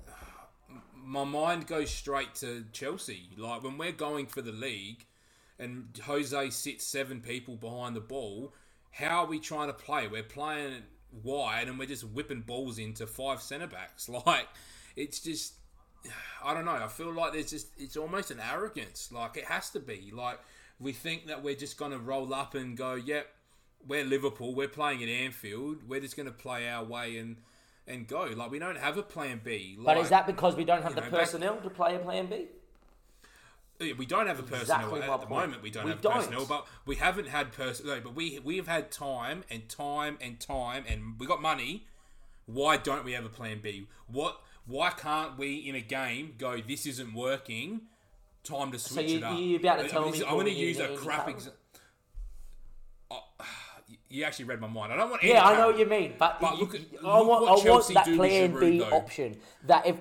My mind goes straight to Chelsea. Like when we're going for the league and Jose sits seven people behind the ball, how are we trying to play? We're playing wide and we're just whipping balls into five centre backs. Like it's just I don't know. I feel like there's just it's almost an arrogance. Like it has to be. Like we think that we're just gonna roll up and go, Yep, we're Liverpool, we're playing at Anfield, we're just gonna play our way and and go. Like we don't have a plan B. Like, But is that because we don't have the know, back- personnel to play a plan B? We don't have a personnel Exactly at the point. moment. We don't We have don't. personnel, but we haven't had personnel. No, but we we have had time and time and time, and we got money. Why don't we have a plan B? What? Why can't we in a game go? This isn't working. Time to switch you- it up. you about to tell I- me, I'm going to use a crap example. You actually read my mind. I don't want. Yeah, I know what you mean, but, But you- look at- look I want, what I want Chelsea that do with plan Giroud, B though. option. That if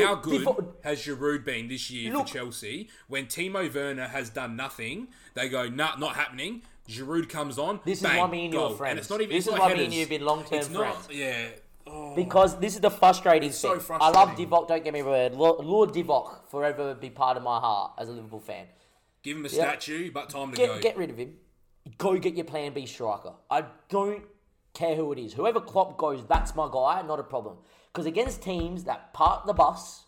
How good before- has Giroud been this year Look- for Chelsea? When Timo Werner has done nothing, they go, nah, not happening. Giroud comes on. This is bang, why me and you are friends. And it's not even. This is why me and headers. you have been long-term It's not- friends. Yeah. Oh. Because this is the frustrating so thing. I love. Divock, don't get me wrong. Lord, Lord Divock forever be part of my heart as a Liverpool fan. Give him a Yeah. statue, but time to Get, go. get rid of him. Go get your plan B striker. I don't care who it is. Whoever Klopp goes, that's my guy, not a problem. Because against teams that park the bus,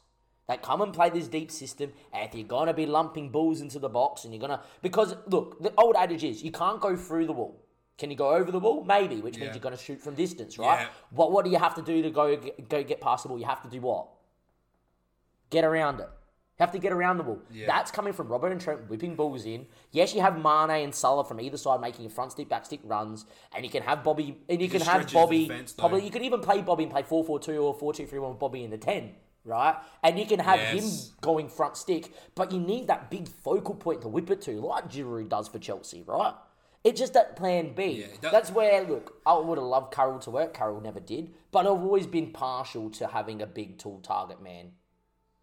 that come and play this deep system, and if you're going to be lumping balls into the box and you're going to. Because, look, the old adage is you can't go through the wall. Can you go over the wall? Maybe, which means Yeah. you're going to shoot from distance, right? Yeah. What, what do you have to do to go, go get past the wall? You have to do what? Get around it. You have to get around the ball. Yeah. That's coming from Robert and Trent whipping balls in. Yes, you have Mane and Salah from either side making front stick, back stick runs, and you can have Bobby, and you can have Bobby. defence, probably you could even play Bobby and play 4-4-2 or 4-2-3-1 with Bobby in the ten, right? And you can have Yes. him going front stick, but you need that big focal point to whip it to, like Giroud does for Chelsea, right? It's just that plan B. Yeah, does- That's where look. I would have loved Carroll to work. Carroll never did, but I've always been partial to having a big, tall target man.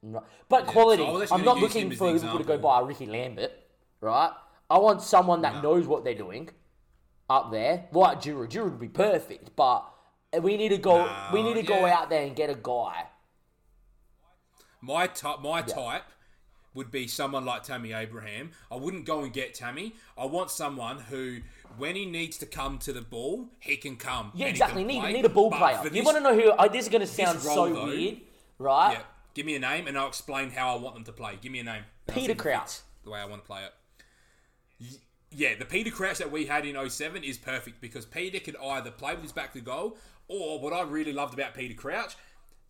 No- But quality. so I was actually I'm not looking for Liverpool to go buy a Ricky Lambert, right? I want someone that knows what they're doing up there, like Giroud. Giroud would be perfect, but we need to go. we need to go out there and get a guy. My type, my type would be someone like Tammy Abraham. I wouldn't go and get Tammy. I want someone who, when he needs to come to the ball, he can come. Yeah, exactly. Need play. need a ball But player. You this- want to know who? Oh, this is going to sound role, so though- weird, right? Yeah, give me a name and I'll explain how I want them to play. Give me a name. Peter Crouch. The way I want to play it. Yeah, the Peter Crouch that we had in 07 is perfect because Peter could either play with his back to goal, or what I really loved about Peter Crouch,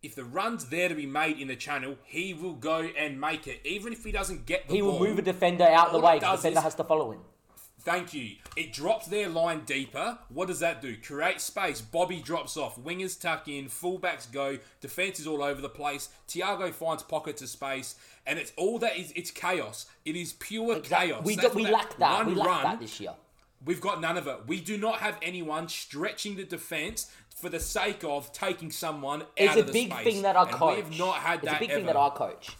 if the run's there to be made in the channel, he will go and make it, even if he doesn't get the He will move a defender out the way. it 'cause does The defender has to follow him. Thank you. It drops their line deeper. What does that do? Create space. Bobby drops off. Wingers tuck in. Fullbacks go. Defense is all over the place. Thiago finds pockets of space, and it's all that is. It's chaos. It is pure chaos. We, do, we what lack that. We lack run, that this year. We've got none of it. We do not have anyone stretching the defense for the sake of taking someone It's out a of the big thing that I And coach. We have not had it's that a big ever. thing that I coach.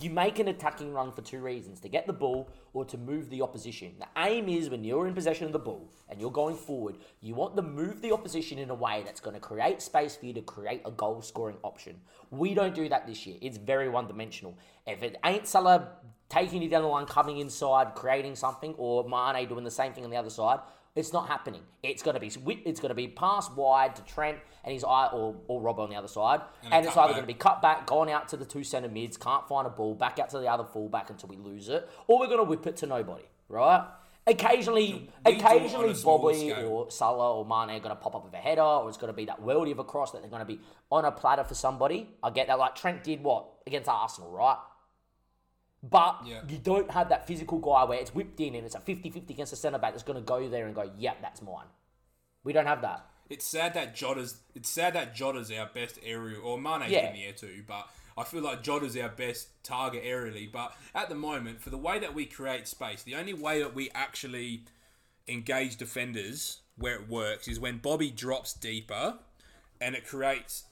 You make an attacking run for two reasons: to get the ball or to move the opposition. The aim is when you're in possession of the ball and you're going forward, you want to move the opposition in a way that's going to create space for you to create a goal scoring option. We don't do that this year. It's very one dimensional. If it ain't Salah taking you down the line, coming inside, creating something, or Mane doing the same thing on the other side, it's not happening. It's gonna be it's to be passed wide to Trent and his eye or or Rob on the other side, And and, it's either back. going to be cut back, gone out to the two centre mids, can't find a ball, back out to the other fullback until we lose it, or we're going to whip it to nobody, right? Occasionally, We do it on occasionally Bobby or Salah or Mane are going to pop up with a header, or it's going to be that worldy of a cross that they're going to be on a platter for somebody. I get that. Like Trent did what against Arsenal, right? But Yeah. you don't have that physical guy where it's whipped in and it's a 50-50 against the centre back that's going to go there and go, yeah, that's mine. We don't have that. It's sad that Jota's. It's sad that Jota's our best aerial, or Mane's Yeah. in the air too. But I feel like Jota's our best target aerially. But at the moment, for the way that we create space, the only way that we actually engage defenders where it works is when Bobby drops deeper, and it creates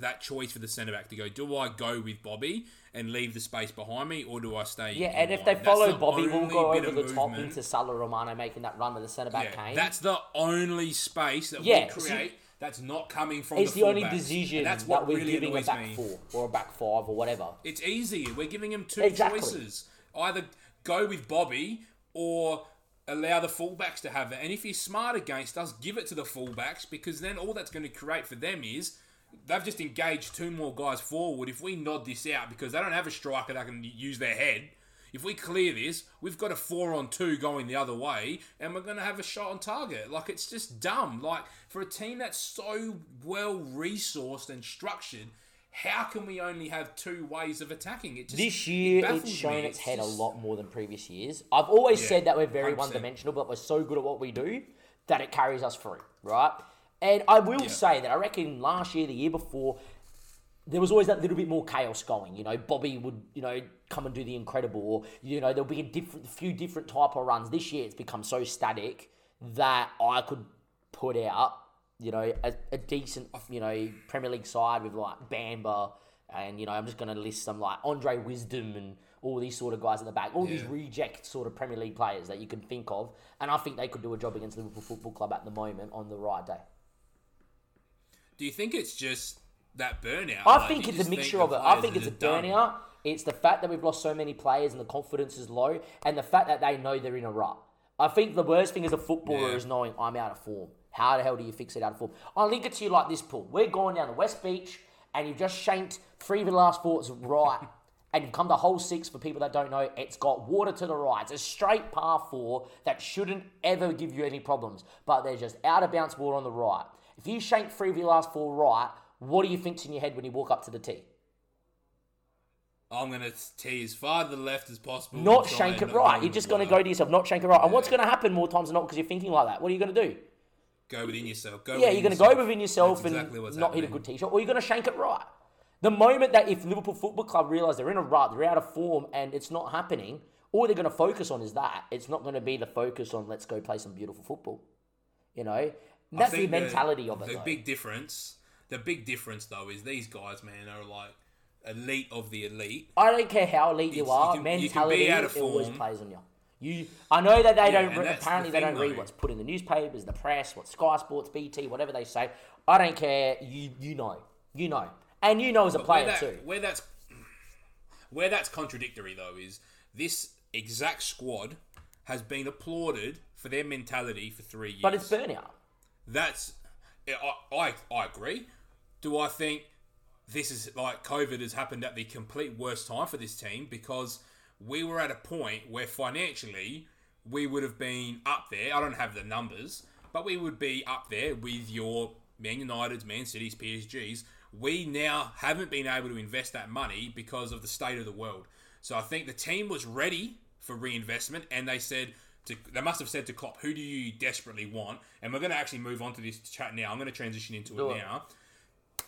that choice for the centre back to go. Do I go with Bobby and leave the space behind me, or do I stay? Yeah, and if line? they follow the Bobby, we'll go over the top into Salah Romano making that run with the centre back Yeah, came. that's the only space that Yeah, we create that's not coming from it's the, the only decision And that's that what we're really giving a back me. four or a back five or whatever. It's easy. We're giving him two Exactly. choices. Either go with Bobby or allow the fullbacks to have it. And if he's smart against us, give it to the fullbacks because then all that's going to create for them is they've just engaged two more guys forward. If we nod this out because they don't have a striker that can use their head, if we clear this, we've got a four on two going the other way, and we're going to have a shot on target. Like it's just dumb. Like for a team that's so well resourced and structured. How can we only have two ways of attacking it? Just, This year, baffles it's shown me. its It's head just- a lot more than previous years. I've always Yeah, said that we're very one dimensional, but we're so good at what we do that it carries us through, right? And I will Yeah. say that I reckon last year, the year before, there was always that little bit more chaos going. You know, Bobby would, you know, come and do the incredible, or you know, there'll be a different, few different type of runs. This year, it's become so static that I could put out, you know, a, a decent, you know, Premier League side with like Bamba, and you know, I'm just going to list some like Andre Wisdom and all these sort of guys at the back, all these reject sort of Premier League players that you can think of, and I think they could do a job against Liverpool Football Club at the moment on the right day. Do you think it's just that burnout? I Like, think it's a mixture of it. I think it's a done? burnout. It's the fact that we've lost so many players and the confidence is low, and the fact that they know they're in a rut. I think the worst thing as a footballer Yeah. is knowing I'm out of form. How the hell do you fix it out of form? I'll link it to you like this, Paul. We're going down the West Beach, and you've just shanked three of the last fours right, and you've come to hole six. For people that don't know, it's got water to the right. It's a straight par four that shouldn't ever give you any problems, but there's just out of bounce water on the right. If you shank three of your last four right, what do you think's in your head when you walk up to the tee? I'm going to tee as far to the left as possible. Not shank it right. You're just going to go to yourself, not shank it right. And what's going to happen more times than not because you're thinking like that? What are you going to do? Go within yourself. Go Yeah, within you're going to go within yourself That's and what's not hit a good tee shot, or you're going to shank it right. The moment that if Liverpool Football Club realise they're in a rut, they're out of form, and it's not happening, all they're going to focus on is that. It's not going to be the focus on let's go play some beautiful football. You know, that's the mentality of it. The though. big difference, the big difference though, is these guys, man, are like elite of the elite. I don't care how elite you It's- you are, you can mentality it always plays on you. You, I know that they Yeah, don't. Re- that's the apparently, they don't read what's put in the newspapers, the press, what Sky Sports, BT, whatever they say. I don't care. You, you know, you know, and you know as a where, player that, too. where that's where that's contradictory though is this exact squad has been applauded for their mentality for three years. But it's burnout. That's I, I I agree. Do I think this is like COVID has happened at the complete worst time for this team because we were at a point where financially we would have been up there. I don't have the numbers, but we would be up there with your Man United's, Man City's, PSG's. We now haven't been able to invest that money because of the state of the world. So I think the team was ready for reinvestment, and they said to, they must have said to Klopp, "Who do you desperately want?" And we're going to actually move on to this chat now. I'm going to transition into Do it it. now.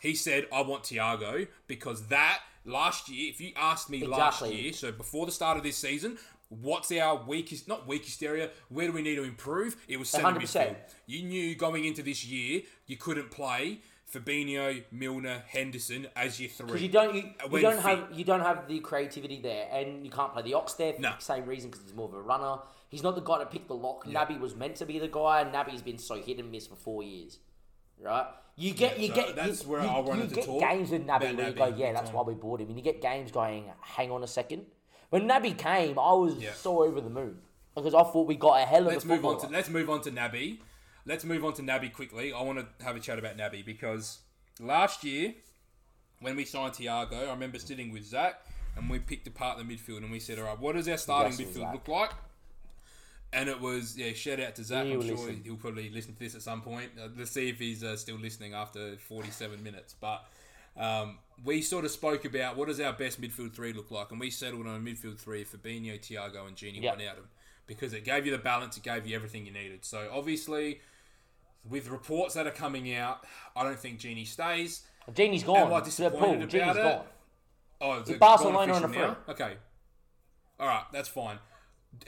He said, "I want Thiago because that last year, if you asked me last year, so before the start of this season." What's our weakest, not weakest area? Where do we need to improve? It was centre 100%. midfield. You knew going into this year you couldn't play Fabinho, Milner, Henderson as your three. Because you don't, you, uh, you don't have, you don't have the creativity there, and you can't play the Ox there for No. the same reason because he's more of a runner. He's not the guy to pick the lock. Naby was meant to be the guy, and Naby's been so hit and miss for four years, right? You get, you so get, that's you, where you, I wanted you to get talk games with Naby where you go, yeah, that's why we bought him, and you get games going, hang on a second. When Naby came, I was Yeah. so over the moon because I thought we got a hell of let's a move on to let's move on to Naby. Let's move on to Naby quickly. I want to have a chat about Naby because last year when we signed Thiago, I remember sitting with Zach and we picked apart the midfield and we said, "All right, what does our starting midfield Zach. look like?" And it was yeah. Shout out to Zach. He I'm sure listen. he'll probably listen to this at some point. Uh, let's see if he's uh, still listening after 47 minutes. But um, we sort of spoke about what does our best midfield three look like, and we settled on a midfield three: Fabinho, Thiago, and Gini Yep. one out of because it gave you the balance, it gave you everything you needed. So obviously, with reports that are coming out, I don't think Gini stays. Gini's gone. Am I disappointed Paul, about Gini's it? gone. Oh, is it Barcelona on a official now? Okay. All right, that's fine.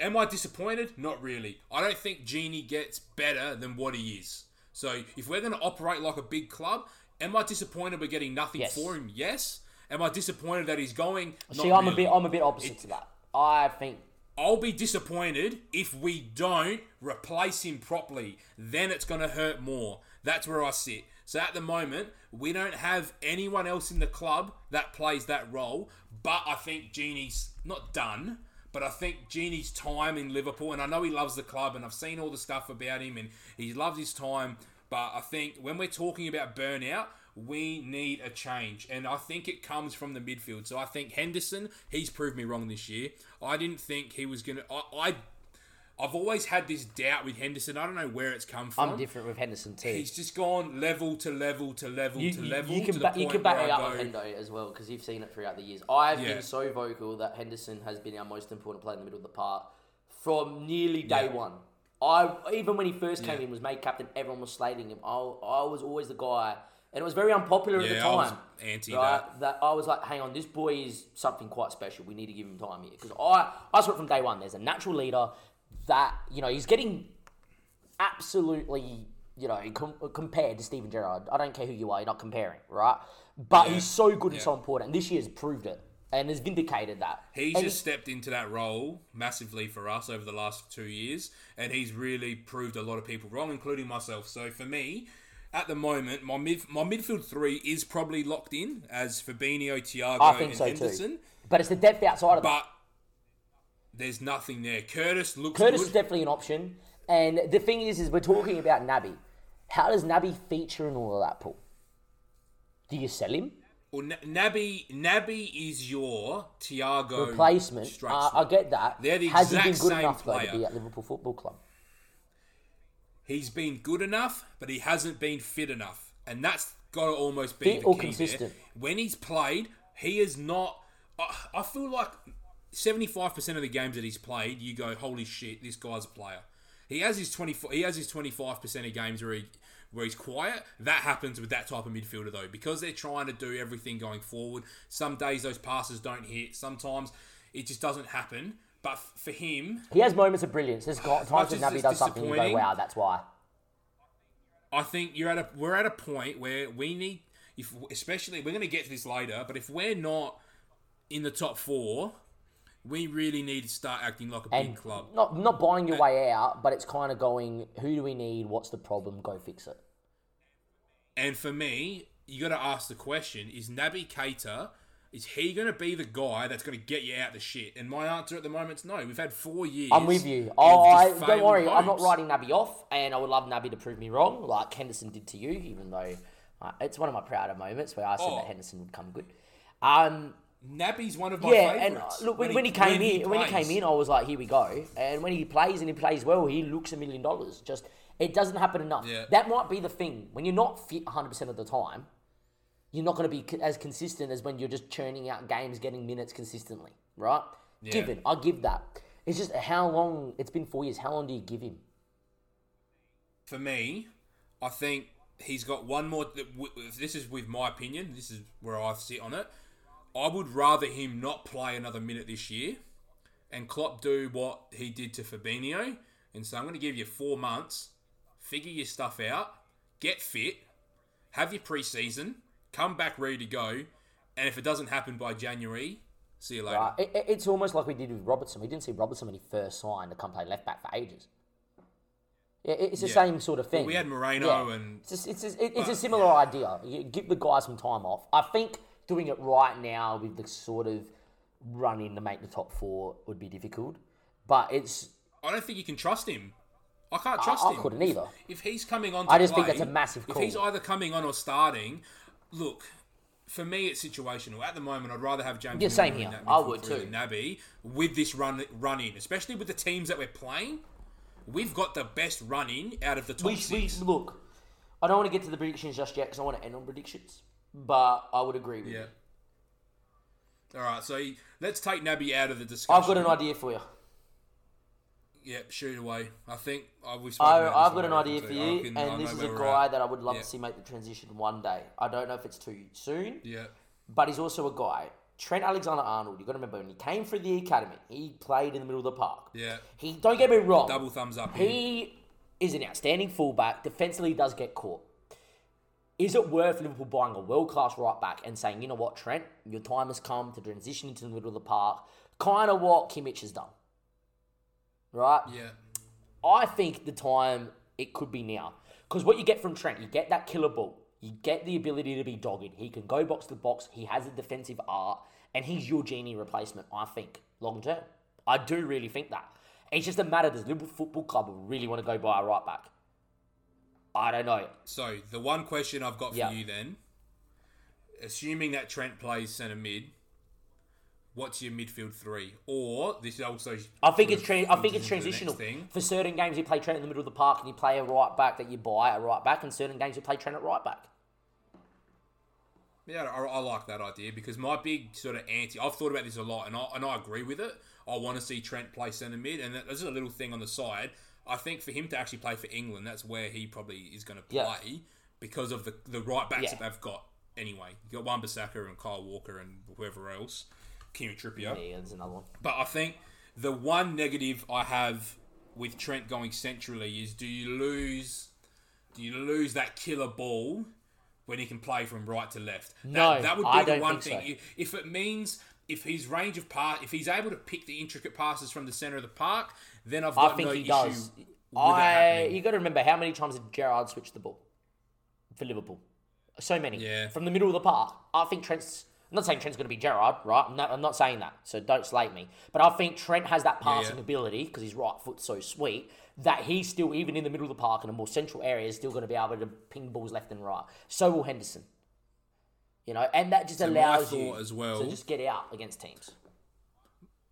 Am I disappointed? Not really. I don't think Gini gets better than what he is. So if we're going to operate like a big club, am I disappointed we're getting nothing Yes. for him? Yes. Am I disappointed that he's going? Not See, I'm a bit, I'm a bit opposite to that. I think I'll be disappointed if we don't replace him properly. Then it's going to hurt more. That's where I sit. So at the moment, we don't have anyone else in the club that plays that role. But I think Gini's not done. But I think Gini's time in Liverpool, and I know he loves the club, and I've seen all the stuff about him, and he loves his time. But I think when we're talking about burnout, we need a change, and I think it comes from the midfield. So I think Henderson, he's proved me wrong this year. I didn't think he was gonna. I, I I've always had this doubt with Henderson. I don't know where it's come from. I'm different with Henderson too. He's just gone level to level to level you, to you- level you can to ba- the you point can back where me I up with Hendo as well because you've seen it throughout the years. I've Yeah. been so vocal that Henderson has been our most important player in the middle of the park from nearly day Yeah. one. I even when he first came Yeah. in, was made captain. Everyone was slating him. I, I was always the guy, and it was very unpopular at the Yeah, I was time. anti right? that. I was like, hang on, this boy is something quite special. We need to give him time here because I I saw it from day one. There's a natural leader that you know he's getting absolutely, you know, com- compared to Steven Gerrard. I don't care who you are, you're not comparing, right? But Yeah. he's so good and so important. And this year's proved it and has vindicated that. He's And just stepped into that role massively for us over the last two years, and he's really proved a lot of people wrong, including myself. So for me, at the moment, my mid my midfield three is probably locked in as Fabinho, Thiago, I think and so Henderson. too. But it's the depth outside of that. But there's nothing there. Curtis looks Curtis good. is definitely an option. And the thing is, is we're talking about Naby. How does Naby feature in all of that, Paul? Do you sell him? well, N- Naby Naby is your Thiago Replacement. Uh, I get that. They're the Has he been exact good same enough though to player. be at Liverpool Football Club? He's been good enough, but he hasn't been fit enough, and that's got to almost be Fit the key consistent? There. When he's played, he is not. I, I feel like seventy-five percent of the games that he's played, you go, "Holy shit, this guy's a player." He has his twenty. He has his twenty-five percent of games where he where he's quiet. That happens with that type of midfielder though, because they're trying to do everything going forward. Some days those passes don't hit. Sometimes it just doesn't happen. But f- for him, He has moments of brilliance. There's got times when Naby does something and you go, wow, that's why. I think you're at a we're at a point where we need if especially we're going to get to this later, but if we're not in the top 4, we really need to start acting like a And big club. not not buying your way out, but it's kind of going, who do we need? What's the problem? Go fix it. And for me, you got to ask the question, is Naby Keita is he going to be the guy that's going to get you out the shit? And my answer at the moment is no. We've had 4 years. I'm with you. Oh, I, don't worry. I'm not writing Naby off, and I would love Naby to prove me wrong, like Henderson did to you, even though uh, it's one of my prouder moments where I said Oh. that Henderson would come good. Um, Naby's one of my yeah, and uh, look, when, when he came in, when he came in, I was like, here we go. And when he plays and he plays well, he looks a million dollars. Just it doesn't happen enough. Yeah. That might be the thing when you're not fit 100 percent of the time. You're not going to be as consistent as when you're just churning out games, getting minutes consistently, right? Given, I give that. It's just how long. It's been four years. How long do you give him? for me, I think he's got one more. This is with my opinion. This is where I sit on it. I would rather him not play another minute this year, and Klopp do what he did to Fabinho, and so I'm going to give you four months, figure your stuff out, get fit, have your preseason, come back ready to go, and if it doesn't happen by January, see you later. Right? It, it- it's almost like we did with Robertson. We didn't see Robertson when he first signed to come play left back for ages. Yeah, it's the Yeah. same sort of thing. we had Moreno and- it's, just, it's, it- it's a similar idea. You give the guy some time off. I think doing it right now with the sort of run in to make the top four would be difficult, but it's I don't think you can trust him. I can't trust I him. I couldn't either. If he's coming on, to I just think that's a massive If he's either coming on or starting, look. For me, it's situational. At the moment, I'd rather have James. Yeah, same here. I would too. Naby with this run run in, especially with the teams that we're playing. We've got the best run in out of the top we, we six. look. I don't want to get to the predictions just yet because I want to end on predictions, but I would agree with yeah. you. All right, so let's take Naby out of the discussion. I've got an idea for you. Yeah, shoot away. I think I I've got an idea for you, and this is a guy that I would love Yeah. to see make the transition one day. I don't know if it's too soon, Yeah, but he's also a guy. Trent Alexander Arnold, you've got to remember when he came through the academy, he played in the middle of the park. yeah. He don't get me wrong. Double thumbs up. He is an outstanding fullback. Defensively, does get caught. Is it worth Liverpool buying a world class right back and saying, you know what, Trent, your time has come to transition into the middle of the park? Kind of what Kimmich has done. Right? Yeah, I think the time it could be now. Because what you get from Trent, you get that killer ball. You get the ability to be dogged. He can go box to box. He has a defensive art. And he's your Gini replacement, I think, long term. I do really think that. It's just a matter does Liverpool Football Club really want to go buy a right back? I don't know. So the one question I've got for Yeah. you then, assuming that Trent plays centre mid, what's your midfield three? Or this is also I think it's tran- I think it's into the next transitional. For certain games, you play Trent in the middle of the park, and you play a right back that you buy a right back, and certain games you play Trent at right back. Yeah, I, I like that idea because my big sort of anti. I've thought about this a lot, and I and I agree with it. I want to see Trent play centre mid, and this is a little thing on the side. I think for him to actually play for England, that's where he probably is going to play Yeah. because of the the right backs Yeah. that they've got. Anyway, You've got Wan Bissaka and Kyle Walker and whoever else, Kimi Trippier. Yeah, there's another one. But I think the one negative I have with Trent going centrally is: do you lose? Do you lose that killer ball when he can play from right to left? That, No, that would be I the one thing. so. If it means if his range of pass, if he's able to pick the intricate passes from the center of the park, then I've I got think no he issue does. I you got to remember how many times did Gerrard switch the ball for Liverpool? So many. Yeah. From the middle of the park. I think Trent's. I'm not saying Trent's going to be Gerrard, right? I'm not, I'm not saying that, so don't slate me. But I think Trent has that passing yeah. ability because his right foot's so sweet that he's still, even in the middle of the park in a more central area, is still going to be able to ping balls left and right. So will Henderson. You know, and that just my allows you as well- to just get out against teams.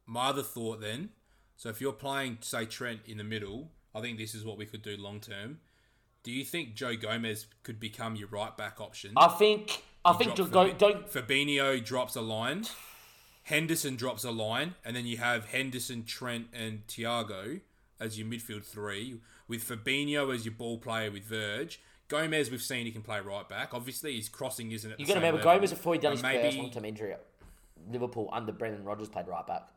My other thought then, so if you're playing, say, Trent in the middle, I think this is what we could do long term. Do you think Joe Gomez could become your right back option? I think. I think Drop go, don't Fabinho drops a line, Henderson drops a line, and then you have Henderson, Trent, and Thiago as your midfield three, with Fabinho as your ball player with Verge. Gomez, we've seen he can play right back. Obviously, his crossing isn't at You got to remember, level, Gomez before he done his first long-term injury at Liverpool under Brendan Rodgers played right back.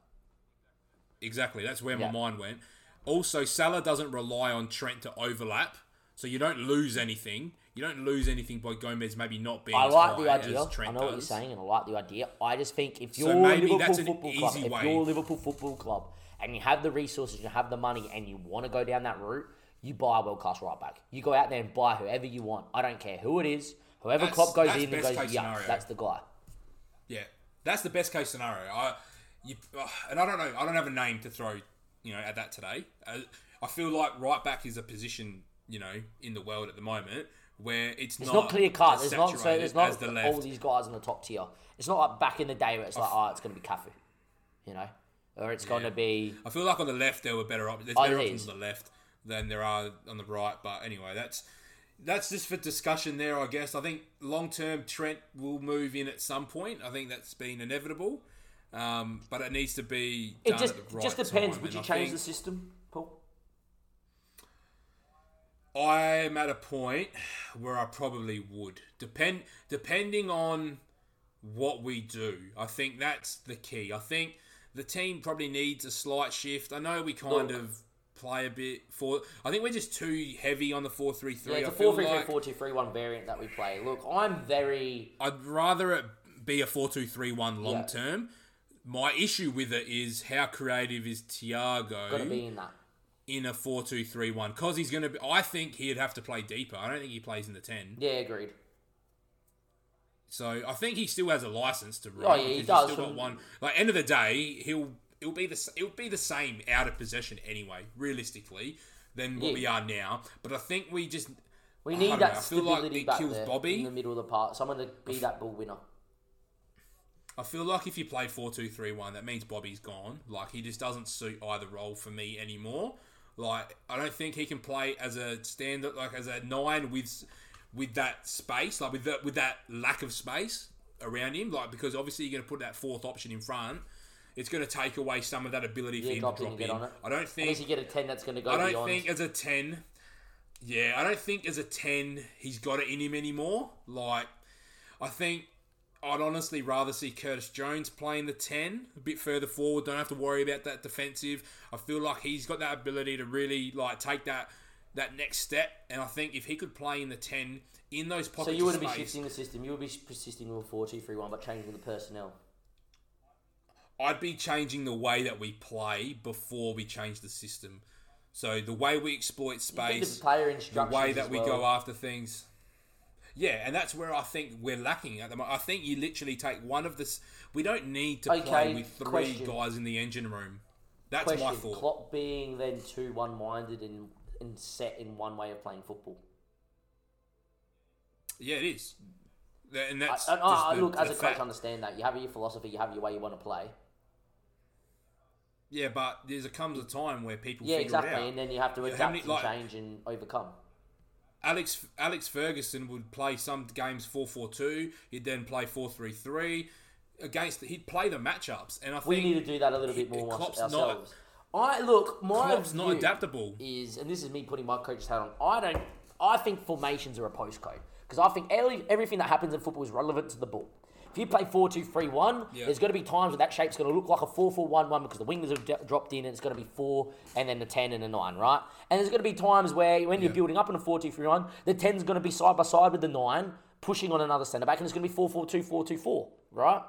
Exactly. That's where Yeah. my mind went. Also, Salah doesn't rely on Trent to overlap, so you don't lose anything. You don't lose anything by Gomez maybe not being. I like the idea. I know what you're saying, and I like the idea. I just think if you're maybe Liverpool Football Club, easy if you're Liverpool Football Club, and you have the resources, you have the money, and you want to go down that route, you buy a world class right back. You go out there and buy whoever you want. I don't care who it is. Whoever That's- Klopp goes in and goes, yeah, that's the guy. Yeah, that's the best case scenario. I, you, and I don't know. I don't have a name to throw, you know, at that today. Uh, I feel like right back is a position, you know, in the world at the moment where it's, It's not, not clear cut. There's not so there's not the all left. these guys in the top tier. It's not like back in the day where it's like, oh, it's going to be Cafu, you know, or it's going to be I feel like on the left there were better options. There's Oh, better options on the left than there are on the right. But anyway, that's that's just for discussion there. I guess I think long term Trent will move in at some point. I think that's been inevitable, um, but it needs to be. It done just at the right just depends. time. Would And you I change think- the system? I'm at a point where I probably would depend depending on what we do. I think that's the key. I think the team probably needs a slight shift. I know we kind Look. of play a bit for. I think we're just too heavy on the four three three. Yeah, three. it's a feel 4 3 3 like 4 2 3 1 variant that we play. Look, I'm very. I'd rather it be a four two three one long Yeah. term. My issue with it is how creative is Thiago Got to be in that. In a four two three one because he's going to be. I think he'd have to play deeper. I don't think he plays in the ten. Yeah, agreed. So I think he still has a license to run. Oh, yeah, he does He's still got one. Like end of the day, he'll it'll be the it'll be the same out of possession anyway, realistically, than what Yeah. we are now. But I think we just We I need that know, I feel like stability it back kills there Bobby. in the middle of the park. Someone to be that ball winner. I feel like if you play four two three one, that means Bobby's gone. Like he just doesn't suit either role for me anymore. Like I don't think he can play as a standard like as a nine with with that space, like with that with that lack of space around him. Like because obviously you're going to put that fourth option in front. It's going to take away some of that ability for him to drop in. on it. I don't think Unless you get a 10 that's going to go I don't beyond. think as a 10, yeah, I don't think as a 10 he's got it in him anymore. Like, I think I'd honestly rather see Curtis Jones playing the 10 a bit further forward. Don't have to worry about that defensive. I feel like he's got that ability to really, like, take that that next step. And I think if he could play in the 10 in those pockets. so you wouldn't of be shifting the system. You would be persisting with a 4 2 3 1, but changing the personnel. I'd be changing the way that we play before we change the system. So the way we exploit space, the the way that as we go after things. Yeah, and that's where I think we're lacking at the moment. I think you literally take one of this. We don't need to play with three question. guys in the engine room. That's my Question: thought. Klopp being then too one-minded and, and set in one way of playing football. Yeah, it is. And that's I, just I, the- look, as a coach, fact. I understand that you have your philosophy, you have your way you want to play. Yeah, but there's a comes a time where people Yeah, exactly, and then you have to adapt many- and like- change and overcome. Alex Alex Ferguson would play some games 4-4-2. He'd then play 4-3-3 against. He'd play the matchups, and I think We think need to do that a little bit more Klopp's ourselves. I look, my Klopp's not adaptable. Is and this is me putting my coach's hat on. I don't. I think formations are a postcode because I think every, everything that happens in football is relevant to the ball. If you play 4 2 3 1, Yeah. there's going to be times where that shape's going to look like a 4 4 1 1 because the wingers have d- dropped in and it's going to be 4 and then the 10 and a 9, right? And there's going to be times where when you're Yeah. building up in a 4 2 3 1, the 10's going to be side by side with the 9, pushing on another centre back, and it's going to be 4 4 2 4 2 4, right?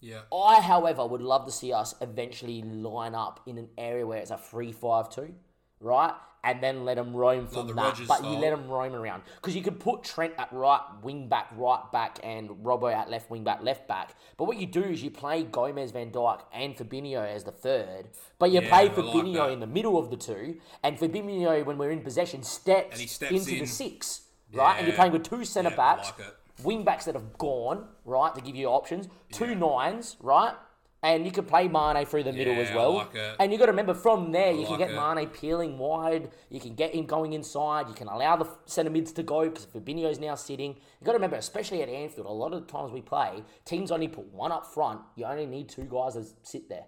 Yeah. I, however, would love to see us eventually line up in an area where it's a 3 5 2, right? And then let them roam from that. Rodgers but you let them roam around. Because you could put Trent at right wing back, right back, and Robbo at left wing back, left back. But what you do is you play Gomez, Van Dijk, and Fabinho as the third. But you Yeah, play I like in the middle of the two. And Fabinho, when we're in possession, steps, steps into the six, right? And you're playing with two centre Yeah, backs like wing backs that have gone, right, to give you options. Two nines, right? And you can play Mane through the middle Yeah, as well. like. And you got to remember from there, you can get it. Mane peeling wide. You can get him going inside. You can allow the centre mids to go because Fabinho's now sitting. You got to remember, especially at Anfield, a lot of the times we play, teams only put one up front. You only need two guys to sit there,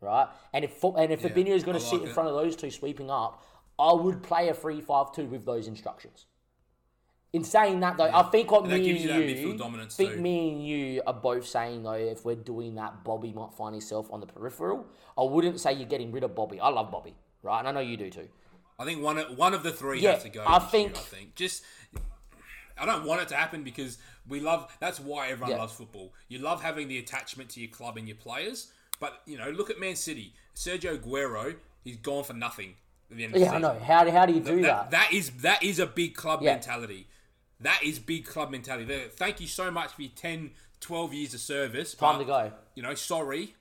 right? And if and if Yeah, Fabinho's going to sit like in it. front of those two sweeping up, I would play a 3-5-2 with those instructions. In saying that, though, I think what And me and you you, think too. me and you are both saying though, if we're doing that, Bobby might find himself on the peripheral. I wouldn't say you're getting rid of Bobby. I love Bobby, right? And I know you do too. I think one of, one of the three Yeah, has to go. I this year, think- I think just. I don't want it to happen because we love. That's why everyone Yeah. loves football. You love having the attachment to your club and your players. But you know, look at Man City. Sergio Aguero, he's gone for nothing at the end of Yeah, I know. How, how do you do that, that? that is that is a big club Yeah. mentality. That is big club mentality. Thank you so much for your 10, 12 years of service. Time but, to go. You know, sorry,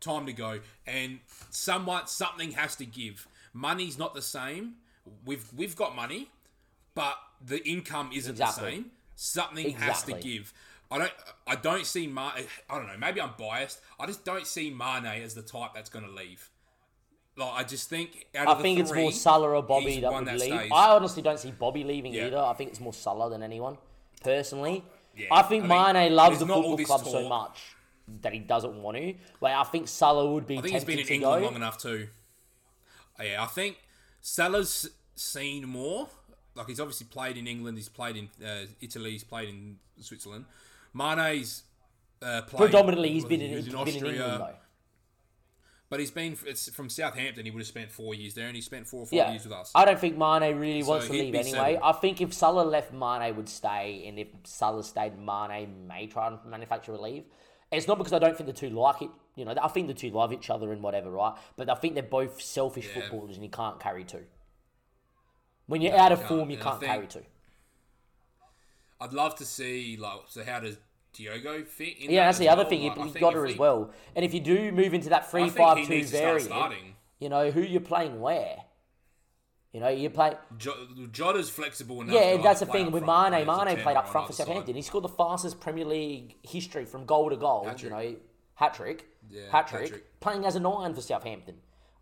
time to go. And somewhat something has to give. Money's not the same. We've we've got money, but the income isn't Exactly. the same. Something has to give. I don't. I don't see. Ma- I don't know. Maybe I'm biased. I just don't see Mane as the type that's going to leave. Like I just think. Out I of the think it's more Salah or Bobby that would that leave. stays. I honestly don't see Bobby leaving Yeah. either. I think it's more Salah than anyone, personally. Yeah, I think I think Mane loves the football club so much that he doesn't want to. Like I think Salah would be I think he's tempted been in to England go. long enough too. Yeah, I think Salah's seen more. Like he's obviously played in England. He's played in uh, Italy. He's played in Switzerland. Mane's uh, played Predominantly, he's been in, was been in England though. But he's been it's from Southampton. He would have spent four years there, and he spent four or five Yeah, years with us. I don't think Mane really wants to leave anyway. settled. I think if Salah left, Mane would stay, and if Salah stayed, Mane may try and manufacture a leave. It's not because I don't think the two like it. You know, I think the two love each other and whatever, right? But I think they're both selfish Yeah. footballers, and you can't carry two. When you're out of form, you can't carry two. I'd love to see like so. How does Diogo fit? in Yeah, that that's the other well? thing. Like, You, you think got her he- as well. And if you do move into that three five two variant, you know who you're playing where. You know, you play. Jo- Jota's flexible enough. Yeah, that's the thing with Mane. play as a Mane 10 played up front for. Southampton. He scored the fastest Premier League history from goal to goal. You Hat-trick. know, hat trick, Yeah, hat trick, playing as a nine for Southampton.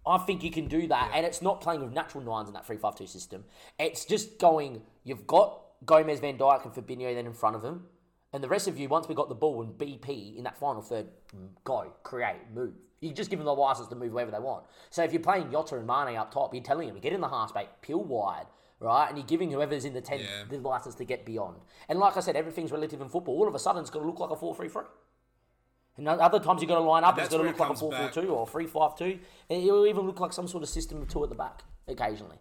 I think you can do that, and it's not playing with natural nines in that three-five-two system. It's just going. You've got Gomez, Van Dijk, and Fabinho then in front of him, and the rest of you. Once we got the ball and BP in that final third, mm, go create, move. You just give them the license to move wherever they want. So if you're playing Jota and Mane up top, you're telling them get in the half space, peel wide, right? And you're giving whoever's in the 10 Yeah. the license to get beyond. And like I said, everything's relative in football. All of a sudden, it's going to look like a 4 3 3. And other times you're going to line up, and it's going to look like a 4 4 2 or 3 5 2. And it will even look like some sort of system of two at the back occasionally.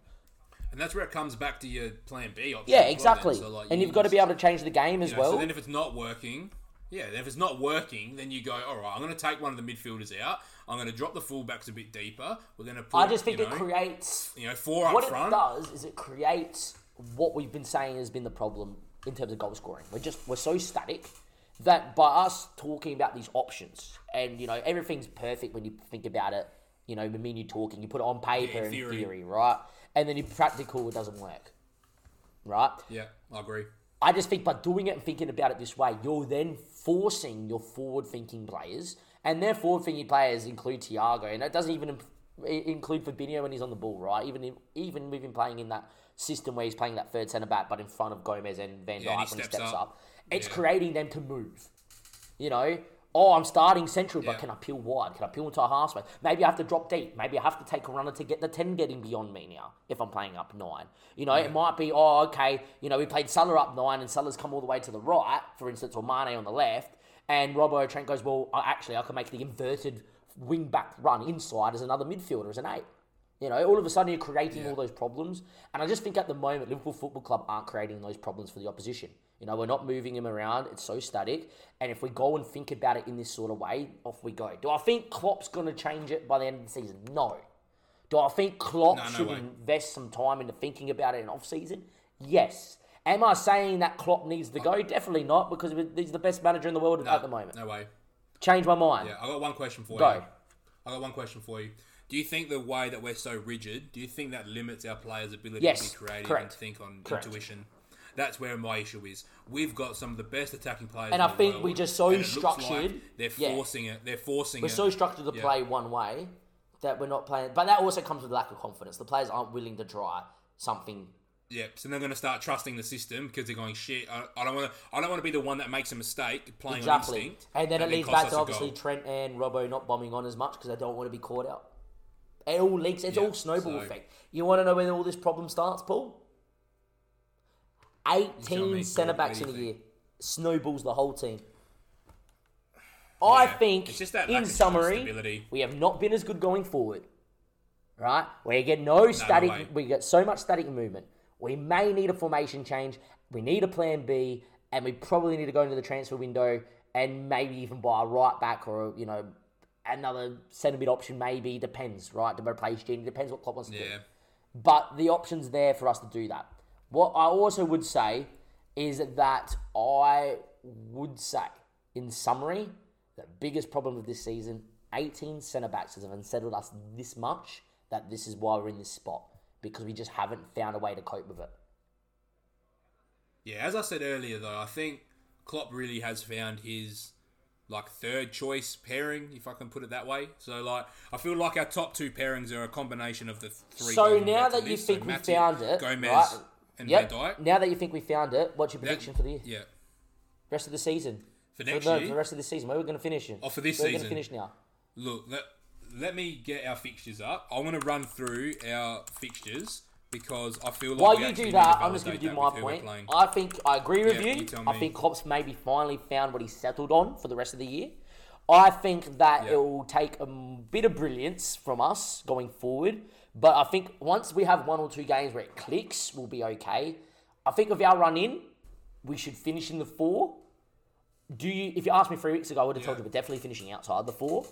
And that's where it comes back to your plan B option. Yeah, well exactly. So, like, and you you've got to be able to change the game as you know, well. So then if it's not working, yeah, if it's not working, then you go, all right, I'm going to take one of the midfielders out. I'm going to drop the fullbacks a bit deeper. We're going to put, I just think you it creates you know, four up what front. it does is it creates what we've been saying has been the problem in terms of goal scoring. We're just we're so static that by us talking about these options and you know everything's perfect when you think about it. You know, and you talking, you put it on paper in and theory. theory, right? And then in practical, it doesn't work, right? Yeah, I agree. I just think by doing it and thinking about it this way, you're then forcing your forward thinking players, and their forward thinking players include Thiago, and that doesn't even include Fabinho when he's on the ball, right? Even if, even with him playing in that system where he's playing that third centre back, but in front of Gomez and Van Dijk Yeah, when he steps steps up. up, it's Yeah. creating them to move. You know, oh, I'm starting central, but Yeah. can I peel wide? Can I peel into a half space? Maybe I have to drop deep. Maybe I have to take a runner to get the 10 getting beyond me now if I'm playing up nine. You know, it might be, oh, okay, you know, we played Salah up nine and Salah's come all the way to the right, for instance, or Mane on the left. and Robbo Trent goes, well, actually, I can make the inverted wing back run inside as another midfielder, as an eight. You know, all of a sudden you're creating all those problems. And I just think at the moment, Liverpool Football Club aren't creating those problems for the opposition. You know, we're not moving him around. It's so static. And if we go and think about it in this sort of way, off we go. Do I think Klopp's going to change it by the end of the season? No. Do I think Klopp No, no should way. invest some time into thinking about it in off season? Yes. Am I saying that Klopp needs to go? Definitely not, because he's the best manager in the world at the moment. No way. Change my mind. Yeah, I got one question for Go. you. I got one question for you. Do you think the way that we're so rigid, do you think that limits our players' ability Yes, to be creative correct. and think on Correct. intuition? That's where my issue is. We've got some of the best attacking players, And I think world, we just so and structured- Like they're yeah. forcing it. They're forcing it. We're it. so structured to Yeah. play one way that we're not playing. But that also comes with lack of confidence. The players aren't willing to try something. Yep. so they're going to start trusting the system because they're going shit. I, I don't want to. I don't want to be the one that makes a mistake playing Exactly. on instinct. And then it leads back to obviously goal. Trent and Robbo not bombing on as much because they don't want to be caught out. It all leaks. It's Yeah, all snowball so- effect. You want to know where all this problem starts, Paul? Tell 18 me, centre backs in a year. Snowballs the whole team. I Yeah, think, it's just that in summary, we have not been as good going forward. Right? We get no static. way. we get so much static movement. We may need a formation change. We need a plan B, and we probably need to go into the transfer window and maybe even buy a right back or you know another centre mid option. Maybe depends, right? To replace Gini, depends what Klopp wants to do. But the option's there for us to do that. What I also would say is that I would say, in summary, the biggest problem of this season, 18 centre backs have unsettled us this much that this is why we're in this spot because we just haven't found a way to cope with it. Yeah, as I said earlier, though, I think Klopp really has found his like third choice pairing, if I can put it that way. So, like, I feel like our top two pairings are a combination of the three. So now that you think so we found it, Gomez, right? And Yep. Dijk. Now that you think we found it, what's your That- prediction for the year? Yeah. Rest of the season? For next no, year? for the rest of the season. Where are we going to finish in? Oh, for this Where season. going to finish now? Look, let, let me get our fixtures up. I want to run through our fixtures because I feel like While you do that, I'm just giving you that my we're point. I think I agree with Yeah, you. you I think Klopp's maybe finally found what he settled on for the rest of the year. I think that Yeah. it will take a bit of brilliance from us going forward. But I think once we have one or two games where it clicks, we'll be okay. I think with our run in, we should finish in the four. Do you? If you asked me three weeks ago, I would have told you we're definitely finishing outside the four.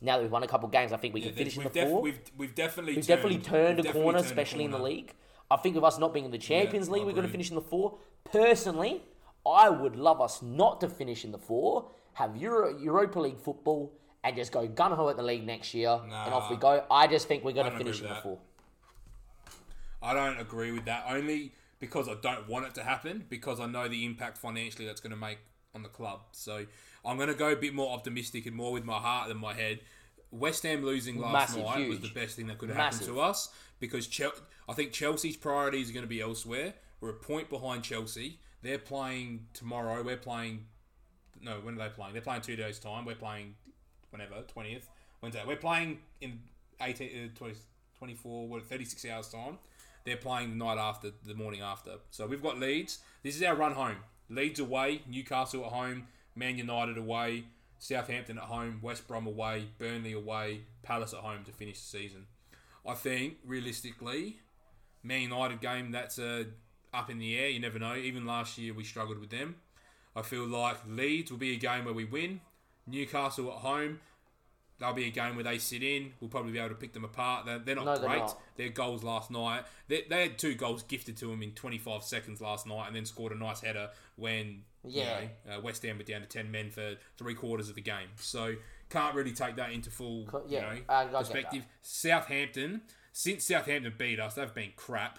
Now that we've won a couple of games, I think we Yeah, can finish in the def- four. we've, we've definitely We've turned, definitely turned we've a definitely corner, turned a especially in the league. I think of us not being in the Champions I League, we're going to finish in the four. Personally, I would love us not to finish in the four, have Euro- Europa League football, and just go gun ho at the league next year, and off we go. I just think we're going to finish in the four. I don't agree with that only because I don't want it to happen because I know the impact financially that's going to make on the club. So I'm going to go a bit more optimistic and more with my heart than my head. West Ham losing last Massive, night was the best thing that could have happened to us because Chel- I think Chelsea's priorities are going to be elsewhere. We're a point behind Chelsea. They're playing tomorrow. We're playing. No, when are they playing? They're playing two days' time. We're playing whenever, 20th. Wednesday. We're playing in 18, uh, 20, 24, what, 36 hours' time. They're playing the night after, the morning after. So we've got Leeds. This is our run home. Leeds away, Newcastle at home, Man United away, Southampton at home, West Brom away, Burnley away, Palace at home to finish the season. I think, realistically, Man United game, that's uh, up in the air. You never know. Even last year, we struggled with them. I feel like Leeds will be a game where we win. Newcastle at home, they'll be a game where they sit in. We'll probably be able to pick them apart. They're, they're not No, they're great. not. Their goals last night, they, they had two goals gifted to them in 25 seconds last night, and then scored a nice header when Yeah. you know, uh, West Ham were down to 10 men for three quarters of the game. So can't really take that into full yeah, you know, I- I perspective. Southampton, since Southampton beat us, they've been crap.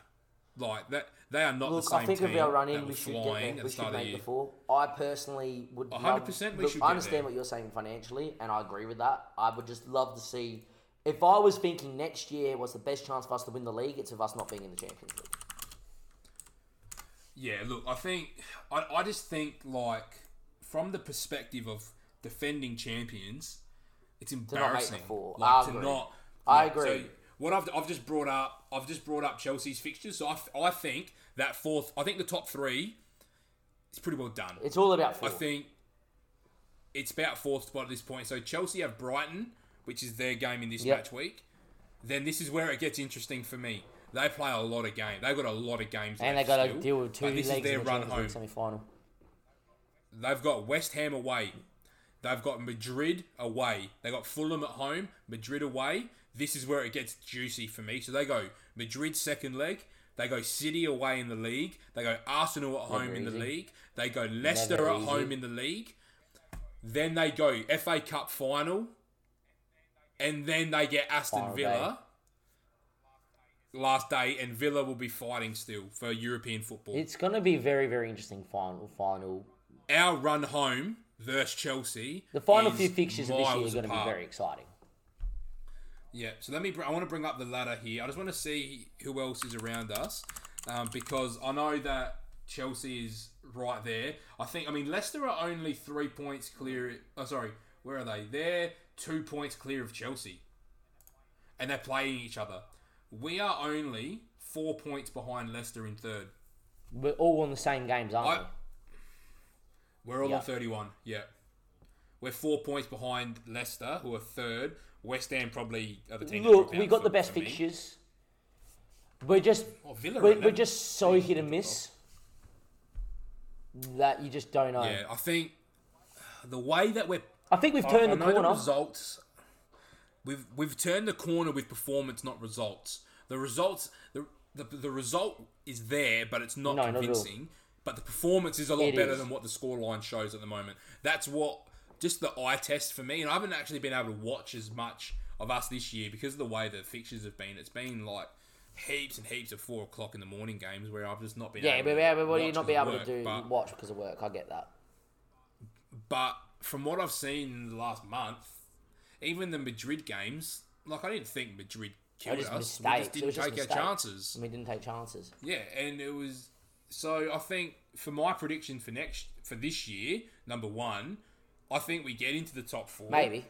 Like that, they are not Look, the same I think team with our run in, we should get there. We should the make the four. I personally would. 100. percent we look, should I understand there. what you're saying financially, and I agree with that. I would just love to see. If I was thinking next year was the best chance for us to win the league, it's of us not being in the Champions League. Yeah, look, I think I, I just think like from the perspective of defending champions, it's not embarrassing. four. Like I to agree. not. I agree. So what I've, I've just brought up, I've just brought up Chelsea's fixtures. So I, I think that fourth, I think the top three is pretty well done. It's all about four. I think. it's about fourth spot at this point. So Chelsea have Brighton, which is their game in this Yep. match week. Then this is where it gets interesting for me. They play a lot of games. They've got a lot of games. And they got to deal with two legs this is in the run home. Semi-final. They've got West Ham away. They've got Madrid away. They got Fulham at home, Madrid away. This is where it gets juicy for me. So they go Madrid second leg. They go City away in the league. They go Arsenal at home in the easy. league. They go Leicester Never at easy. home in the league. Then they go FA Cup final. And then they get Aston Villa. Last day, and Villa will be fighting still for European football. It's going to be very, very interesting final. Final. Our run home versus Chelsea. The final few fixtures of this year are going to be very exciting. Yeah, so let me. br- I want to bring up the ladder here. I just want to see who else is around us, um, because I know that Chelsea is right there. I think. I mean, Leicester are only three points clear. Oh, sorry, where are they? They're two points clear of Chelsea, and they're playing each other. We are only four points behind Leicester in third. We're all on the same games, aren't I- we? We're all Yeah. on 31. Yeah. We're four points behind Leicester, who are third. West Ham probably are the team. Look, we got for- the best fixtures. We're just Oh, Villa we're, we're just so hit and miss that you just don't know. Yeah, I think the way that we're I think we've turned I the know corner. results. We've we've turned the corner with performance, not results. The results, the the, the result is there, but it's not No, not convincing. but the performance is a lot It better is. than what the scoreline shows at the moment. That's what just the eye test for me. And I haven't actually been able to watch as much of us this year because of the way the fixtures have been. It's been like heaps and heaps of four o'clock in the morning games where I've just not been. yeah, able but to yeah, but what do you not be able of to do but- watch because of work? I get that. But from what I've seen in the last month, even the Madrid games, like I didn't think Madrid killed us. mistakes. We just didn't just take our chances. We didn't take chances. Yeah, and it was so. I think for my prediction for next for this year, number one, I think we get into the top four. Maybe.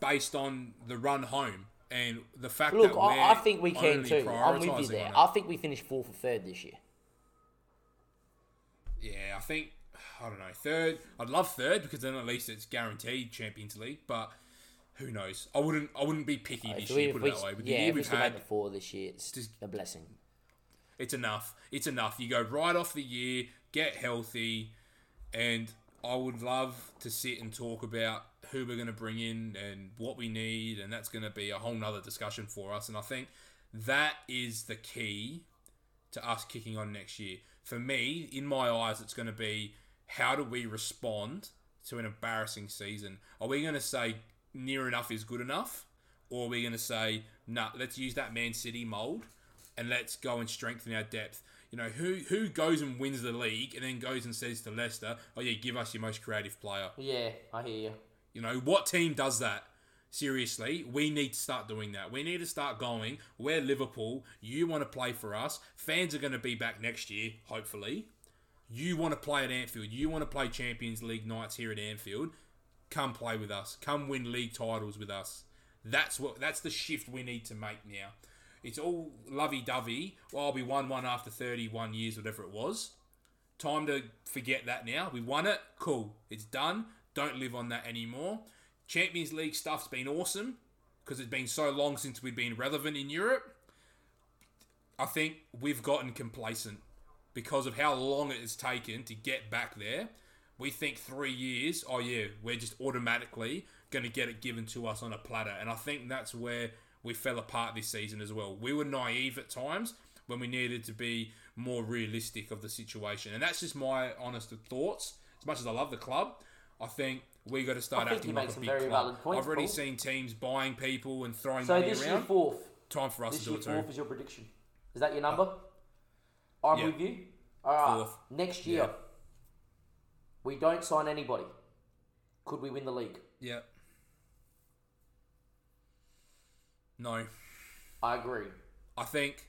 based on the run home and the fact Look, that we're I, I think we can too. I'm with you there. I think we finished fourth or third this year. Yeah, I think I don't know third. I'd love third because then at least it's guaranteed Champions League. But who knows? I wouldn't. I wouldn't be picky this If we, year. if Put we, it that way. With yeah, the year we we've still had, the four this year, it's Just- a blessing. it's enough. It's enough. You go right off the year, get healthy, and I would love to sit and talk about who we're going to bring in and what we need, and that's going to be a whole nother discussion for us. And I think that is the key to us kicking on next year. For me, in my eyes, it's going to be how do we respond to an embarrassing season? Are we going to say near enough is good enough? Or are we going to say, nah, let's use that Man City mould and let's go and strengthen our depth? You know, who who goes and wins the league and then goes and says to Leicester, oh, yeah, give us your most creative player? Yeah, I hear you. You know, what team does that? Seriously, we need to start doing that. We need to start going. We're Liverpool. You want to play for us. Fans are going to be back next year, hopefully. You want to play at Anfield. You want to play Champions League nights here at Anfield. Come play with us. Come win league titles with us. That's what. That's the shift we need to make now. It's all lovey-dovey. Well, we won one after 31 years, whatever it was. Time to forget that now. We won it. Cool. It's done. Don't live on that anymore. Champions League stuff's been awesome because it's been so long since we've been relevant in Europe. I think we've gotten complacent because of how long it has taken to get back there. We think three years, oh yeah, we're just automatically going to get it given to us on a platter. And I think that's where we fell apart this season as well. We were naive at times when we needed to be more realistic of the situation. And that's just my honest thoughts. As much as I love the club, I think we got to start acting like a big club. points, I've already Paul. seen teams buying people and throwing So money this year around. fourth. Time for us This to do year it too. fourth is your prediction. Is that your number? I'm Yeah. with you. All right. Fourth. Next year, Yeah. we don't sign anybody. Could we win the league? Yeah. No. I agree. I think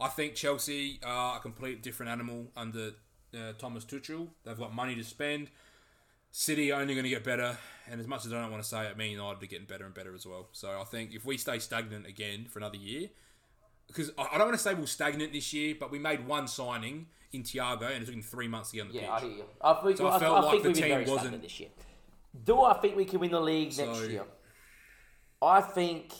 I think Chelsea are a complete different animal under uh, Thomas Tuchel. They've got money to spend. City are only going to get better, and as much as I don't want to say it, Me United are getting better and better as well. So I think if we stay stagnant again for another year, because I I don't want to say we're stagnant this year, but we made one signing in Thiago, and it took him three months to get on the Yeah, I hear you. I think, So I I, felt I like think the team wasn't- stagnant this year. Do I think we can win the league So- next year? I think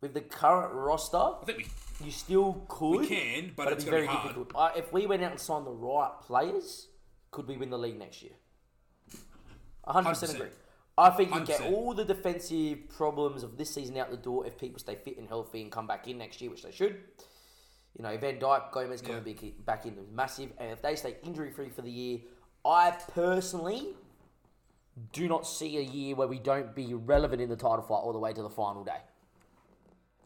with the current roster, I think we, you still could. we can, but, it's it'd be going very be hard. difficult. Uh, if we went out and signed the right players, could we win the league next year? 100% 100%. agree. I think you get 100%. all the defensive problems of this season out the door if people stay fit and healthy and come back in next year, which they should. You know, Van Dijk, Gomez coming Yeah. back- back in is massive. And if they stay injury free for the year, I personally do not see a year where we don't be relevant in the title fight all the way to the final day.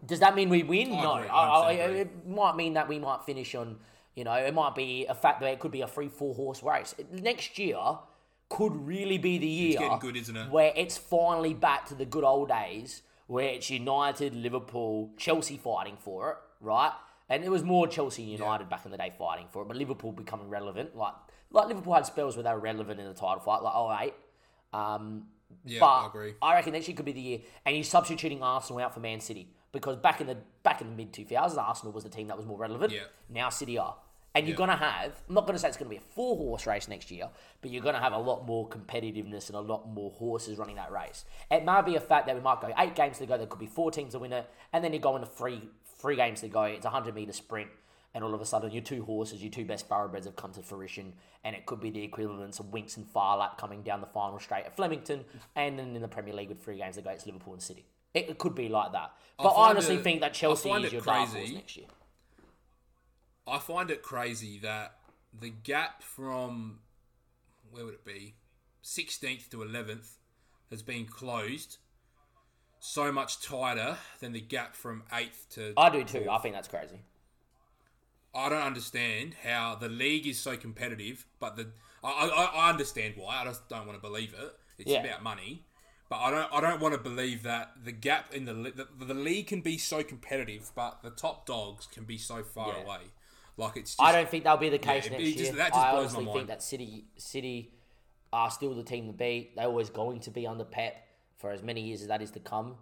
Does that mean we win? No. I, I, it might mean that we might finish on, you know, it might be a fact that it could be a free four horse race. Next year could really be the year getting good, isn't it? where it's finally back to the good old days where it's United, Liverpool, Chelsea fighting for it, right? And it was more Chelsea and United back in the day fighting for it, but Liverpool becoming relevant. Like like Liverpool had spells where they were relevant in the title fight, like 08. Um, Yeah, but I agree. I reckon next year could be the year, and you're substituting Arsenal out for Man City because back in the back in the mid 2000s, Arsenal was the team that was more relevant. Yeah. Now City are, and you're Yeah. gonna have. I'm not gonna say it's gonna be a four horse race next year, but you're gonna have a lot more competitiveness and a lot more horses running that race. It might be a fact that we might go eight games to go. There could be four teams to win it, and then you go into three three games to go. It's a hundred meter sprint. And all of a sudden, your two horses, your two best thoroughbreds have come to fruition, and it could be the equivalent of Winks and Phar Lap coming down the final straight at Flemington, and then in the Premier League with three games to go, it's Liverpool and City. It, it could be like that. But I, find honestly it- think that Chelsea is your dark horse next year. I find it crazy that the gap from where would it be, 16th to 11th, has been closed so much tighter than the gap from 8th to. I do too. I think that's crazy. I don't understand how the league is so competitive, but the I, I, I understand why. I just don't want to believe it. It's Yeah. about money, but I don't I don't want to believe that the gap in the, the the league can be so competitive, but the top dogs can be so far Yeah. away. Like it's. Just, I don't think that'll be the case it- next just- year. that just I blows my honestly think that City City are still the team to beat. They're always going to be under Pep for as many years as that is to come.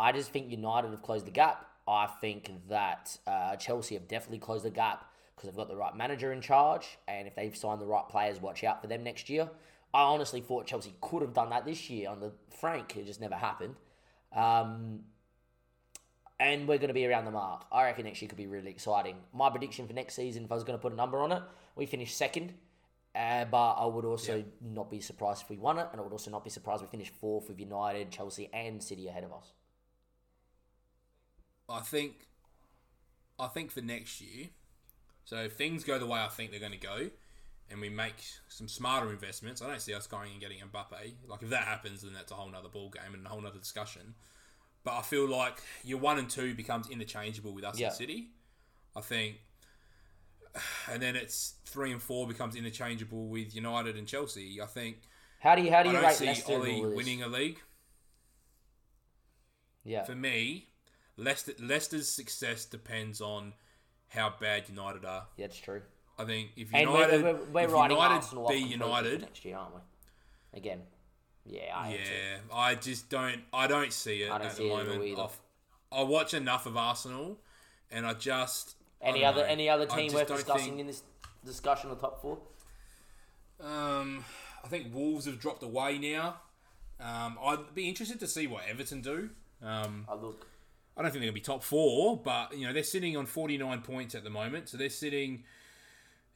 I just think United have closed the gap. I think that uh, Chelsea have definitely closed the gap because they've got the right manager in charge, and if they've signed the right players, watch out for them next year. I honestly thought Chelsea could have done that this year on the Frank. It just never happened. Um, and we're going to be around the mark. I reckon next year could be really exciting. My prediction for next season, if I was going to put a number on it, we finish second. Uh, but I would also not be surprised if we won it, and I would also not be surprised if we finish fourth with United, Chelsea, and City ahead of us. I think, I think for next year, so if things go the way I think they're going to go, and we make some smarter investments, I don't see us going and getting Mbappe. Like if that happens, then that's a whole nother ball game and a whole nother discussion. But I feel like your one and two becomes interchangeable with us Yeah. and City. I think, and then it's three and four becomes interchangeable with United and Chelsea. I think How do you how do I you don't rate see Leicester Ollie all of this? winning a league. Yeah, For me, Leicester, Leicester's success depends on how bad United are. yeah, it's true. I think if And United, we're, we're, we're if riding United Arsenal be United, next year, aren't we? Again, yeah, I yeah, I just don't, I don't see it I don't at see the it moment. I've- watch enough of Arsenal, and I just Any don't other know. any other team worth discussing think- in this discussion of top four? Um, I think Wolves have dropped away now. Um, I'd be interested to see what Everton do. Um, I look. I don't think they're going to be top four, but you know they're sitting on forty nine points at the moment, so they're sitting,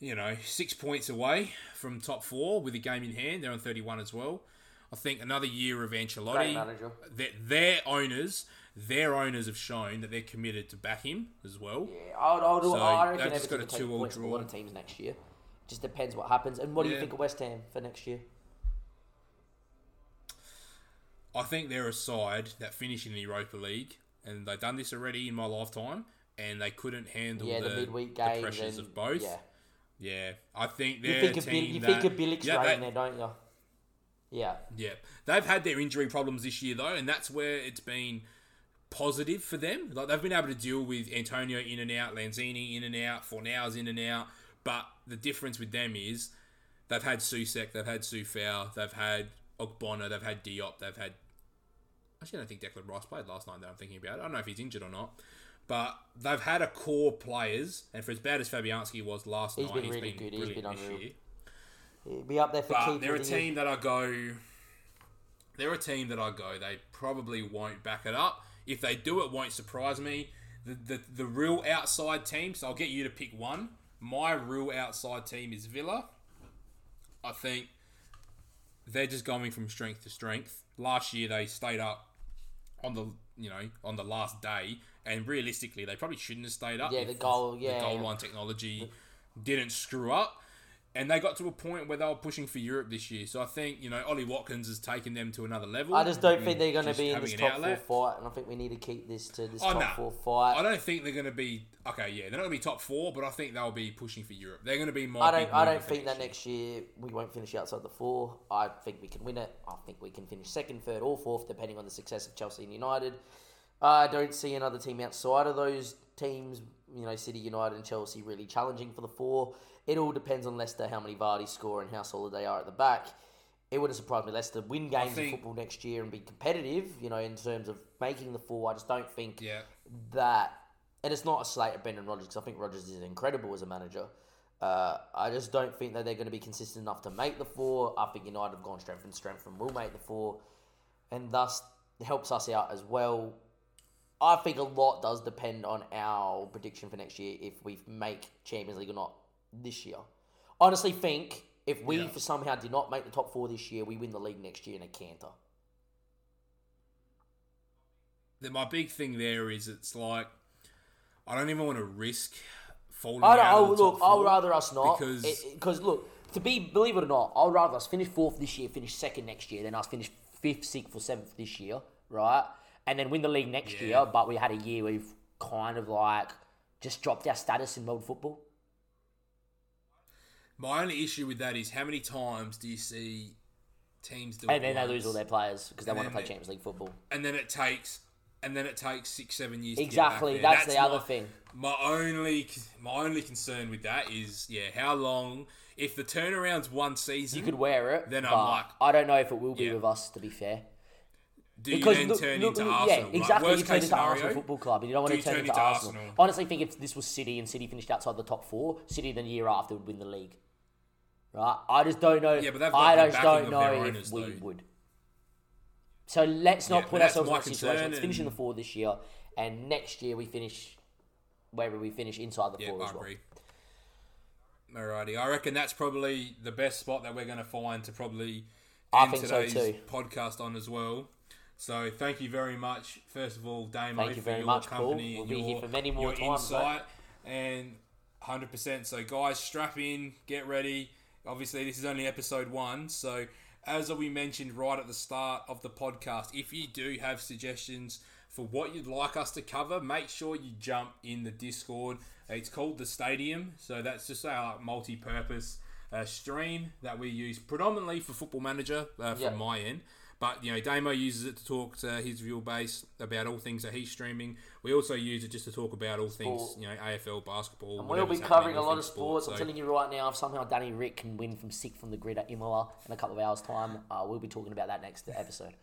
you know, six points away from top four with a game in hand. They're on thirty one as well. I think another year of Ancelotti. manager. Their, their owners, their owners have shown that they're committed to back him as well. Yeah, I would, I would, So, I reckon they've just got a two-all from a lot of teams next year. Just depends what happens. And what do you think of West Ham for next year? I think they're a side that finish in the Europa League, and they've done this already in my lifetime, and they couldn't handle Yeah, the, the, midweek the games. pressures and, of both. Yeah. Yeah, I think You they're think a of Bil- you that, think of Bilic's yeah, they- there, don't you? Yeah. Yeah, they've had their injury problems this year though, and that's where it's been positive for them. Like they've been able to deal with Antonio in and out, Lanzini in and out, Fornals in and out. But the difference with them is they've had Soucek, they've had Coufal, they've had Ogbonna, they've had Diop, they've had. Actually, I don't think Declan Rice played last night. That I'm thinking about. I don't know if he's injured or not. But they've had a core players, and for as bad as Fabianski was last He's night, been he's really been good. He's been this unreal. year. He'll be up there for But they're a of the year. team that I go. they're a team that I go. They probably won't back it up. If they do, it won't surprise me. The the, the real outside team. So I'll get you to pick one. My real outside team is Villa. I think they're just going from strength to strength. Last year they stayed up on the you know on the last day, and realistically they probably shouldn't have stayed up. Yeah, the goal- yeah. the goal line technology didn't screw up. And they got to a point where they were pushing for Europe this year. So I think, you know, Ollie Watkins has taken them to another level. I just don't think they're going to be in this top four fight, and I think we need to keep this to this Oh, top no. four fight. I don't think they're going to be okay. Yeah, they're not going to be top four, but I think they'll be pushing for Europe. They're going to be my. I don't. I don't think that next year we won't finish outside the four. I think we can win it. I think we can finish second, third, or fourth, depending on the success of Chelsea and United. I don't see another team outside of those teams. You know, City, United, and Chelsea really challenging for the four. It all depends on Leicester, how many Vardy score, and how solid they are at the back. It wouldn't surprise me Leicester win games think- in football next year and be competitive. You know, in terms of making the four. I just don't think Yeah. that, and it's not a slate of Brendan Rodgers because I think Rodgers is incredible as a manager. Uh, I just don't think that they're going to be consistent enough to make the four. I think United have gone strength and strength and will make the four, and thus helps us out as well. I think a lot does depend on our prediction for next year if we make Champions League or not this year. Honestly, think if we Yeah. for somehow did not make the top four this year, we win the league next year in a canter. My big thing there is it's like I don't even want to risk falling I don't. out I, of the look, I'll four rather us not because eh, eh, because look to be believe it or not, I'd rather us finish fourth this year, finish second next year, than us finish fifth, sixth, or seventh this year, right? And then win the league next Yeah. year. But we had a year we've kind of like just dropped our status in world football. my only issue with that is how many times do you see teams do And then they lose all their players because they want to play Champions League football. and then it takes and then it takes six seven years Exactly, to get back that's there. the other thing. my only my only concern with that is yeah how long if the turnaround's one season You could wear it, Then I'm like- I don't know if it will be Yeah. with us. To be fair, do you because then look, turn look, into Arsenal yeah, Like, exactly. you turn into Arsenal Football Club, and you don't want do to turn turn into into Arsenal. Arsenal? Honestly, think if this was City and City finished outside the top four, City the year after would win the league. Right? I just don't know. Yeah, but they've I just don't know their if owners, we though. would. So let's not Yeah, put ourselves in that situation. Let's finish in the four this year, and next year we finish wherever we finish inside the yeah four I as well. agree Alrighty, I reckon that's probably the best spot that we're going to find to probably end so today's too. podcast on as well. So thank you very much, first of all, Damo, Thank you for very your much, Paul. company We'll and be your, here for many more your times, mate. insight and hundred percent. So guys, strap in, get ready. Obviously, this is only episode one, so as we mentioned right at the start of the podcast, if you do have suggestions for what you'd like us to cover, make sure you jump in the Discord. It's called the Stadium, so that's just our like, multi-purpose uh, stream that we use predominantly for Football Manager uh, from Yep. my end. But you know, Damo uses it to talk to his viewer base about all things that he's streaming. We also use it just to talk about all things, you know, AFL, basketball. And we'll be covering a lot of sports. sport. I'm So- telling you right now, if somehow Danny Ric can win from sick from the grid at Imola in a couple of hours' time, uh, we'll be talking about that next episode.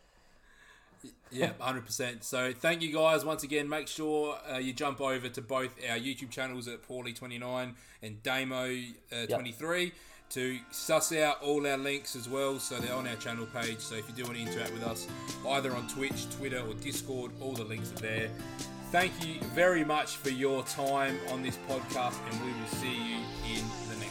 Yeah, hundred percent. So thank you guys once again. Make sure uh, you jump over to both our YouTube channels at Paulie twenty nine and Damo uh, twenty three to suss out all our links as well. So they're on our channel page. So if you do want to interact with us, either on Twitch, Twitter, or Discord, all the links are there. Thank you very much for your time on this podcast, and we will see you in the next.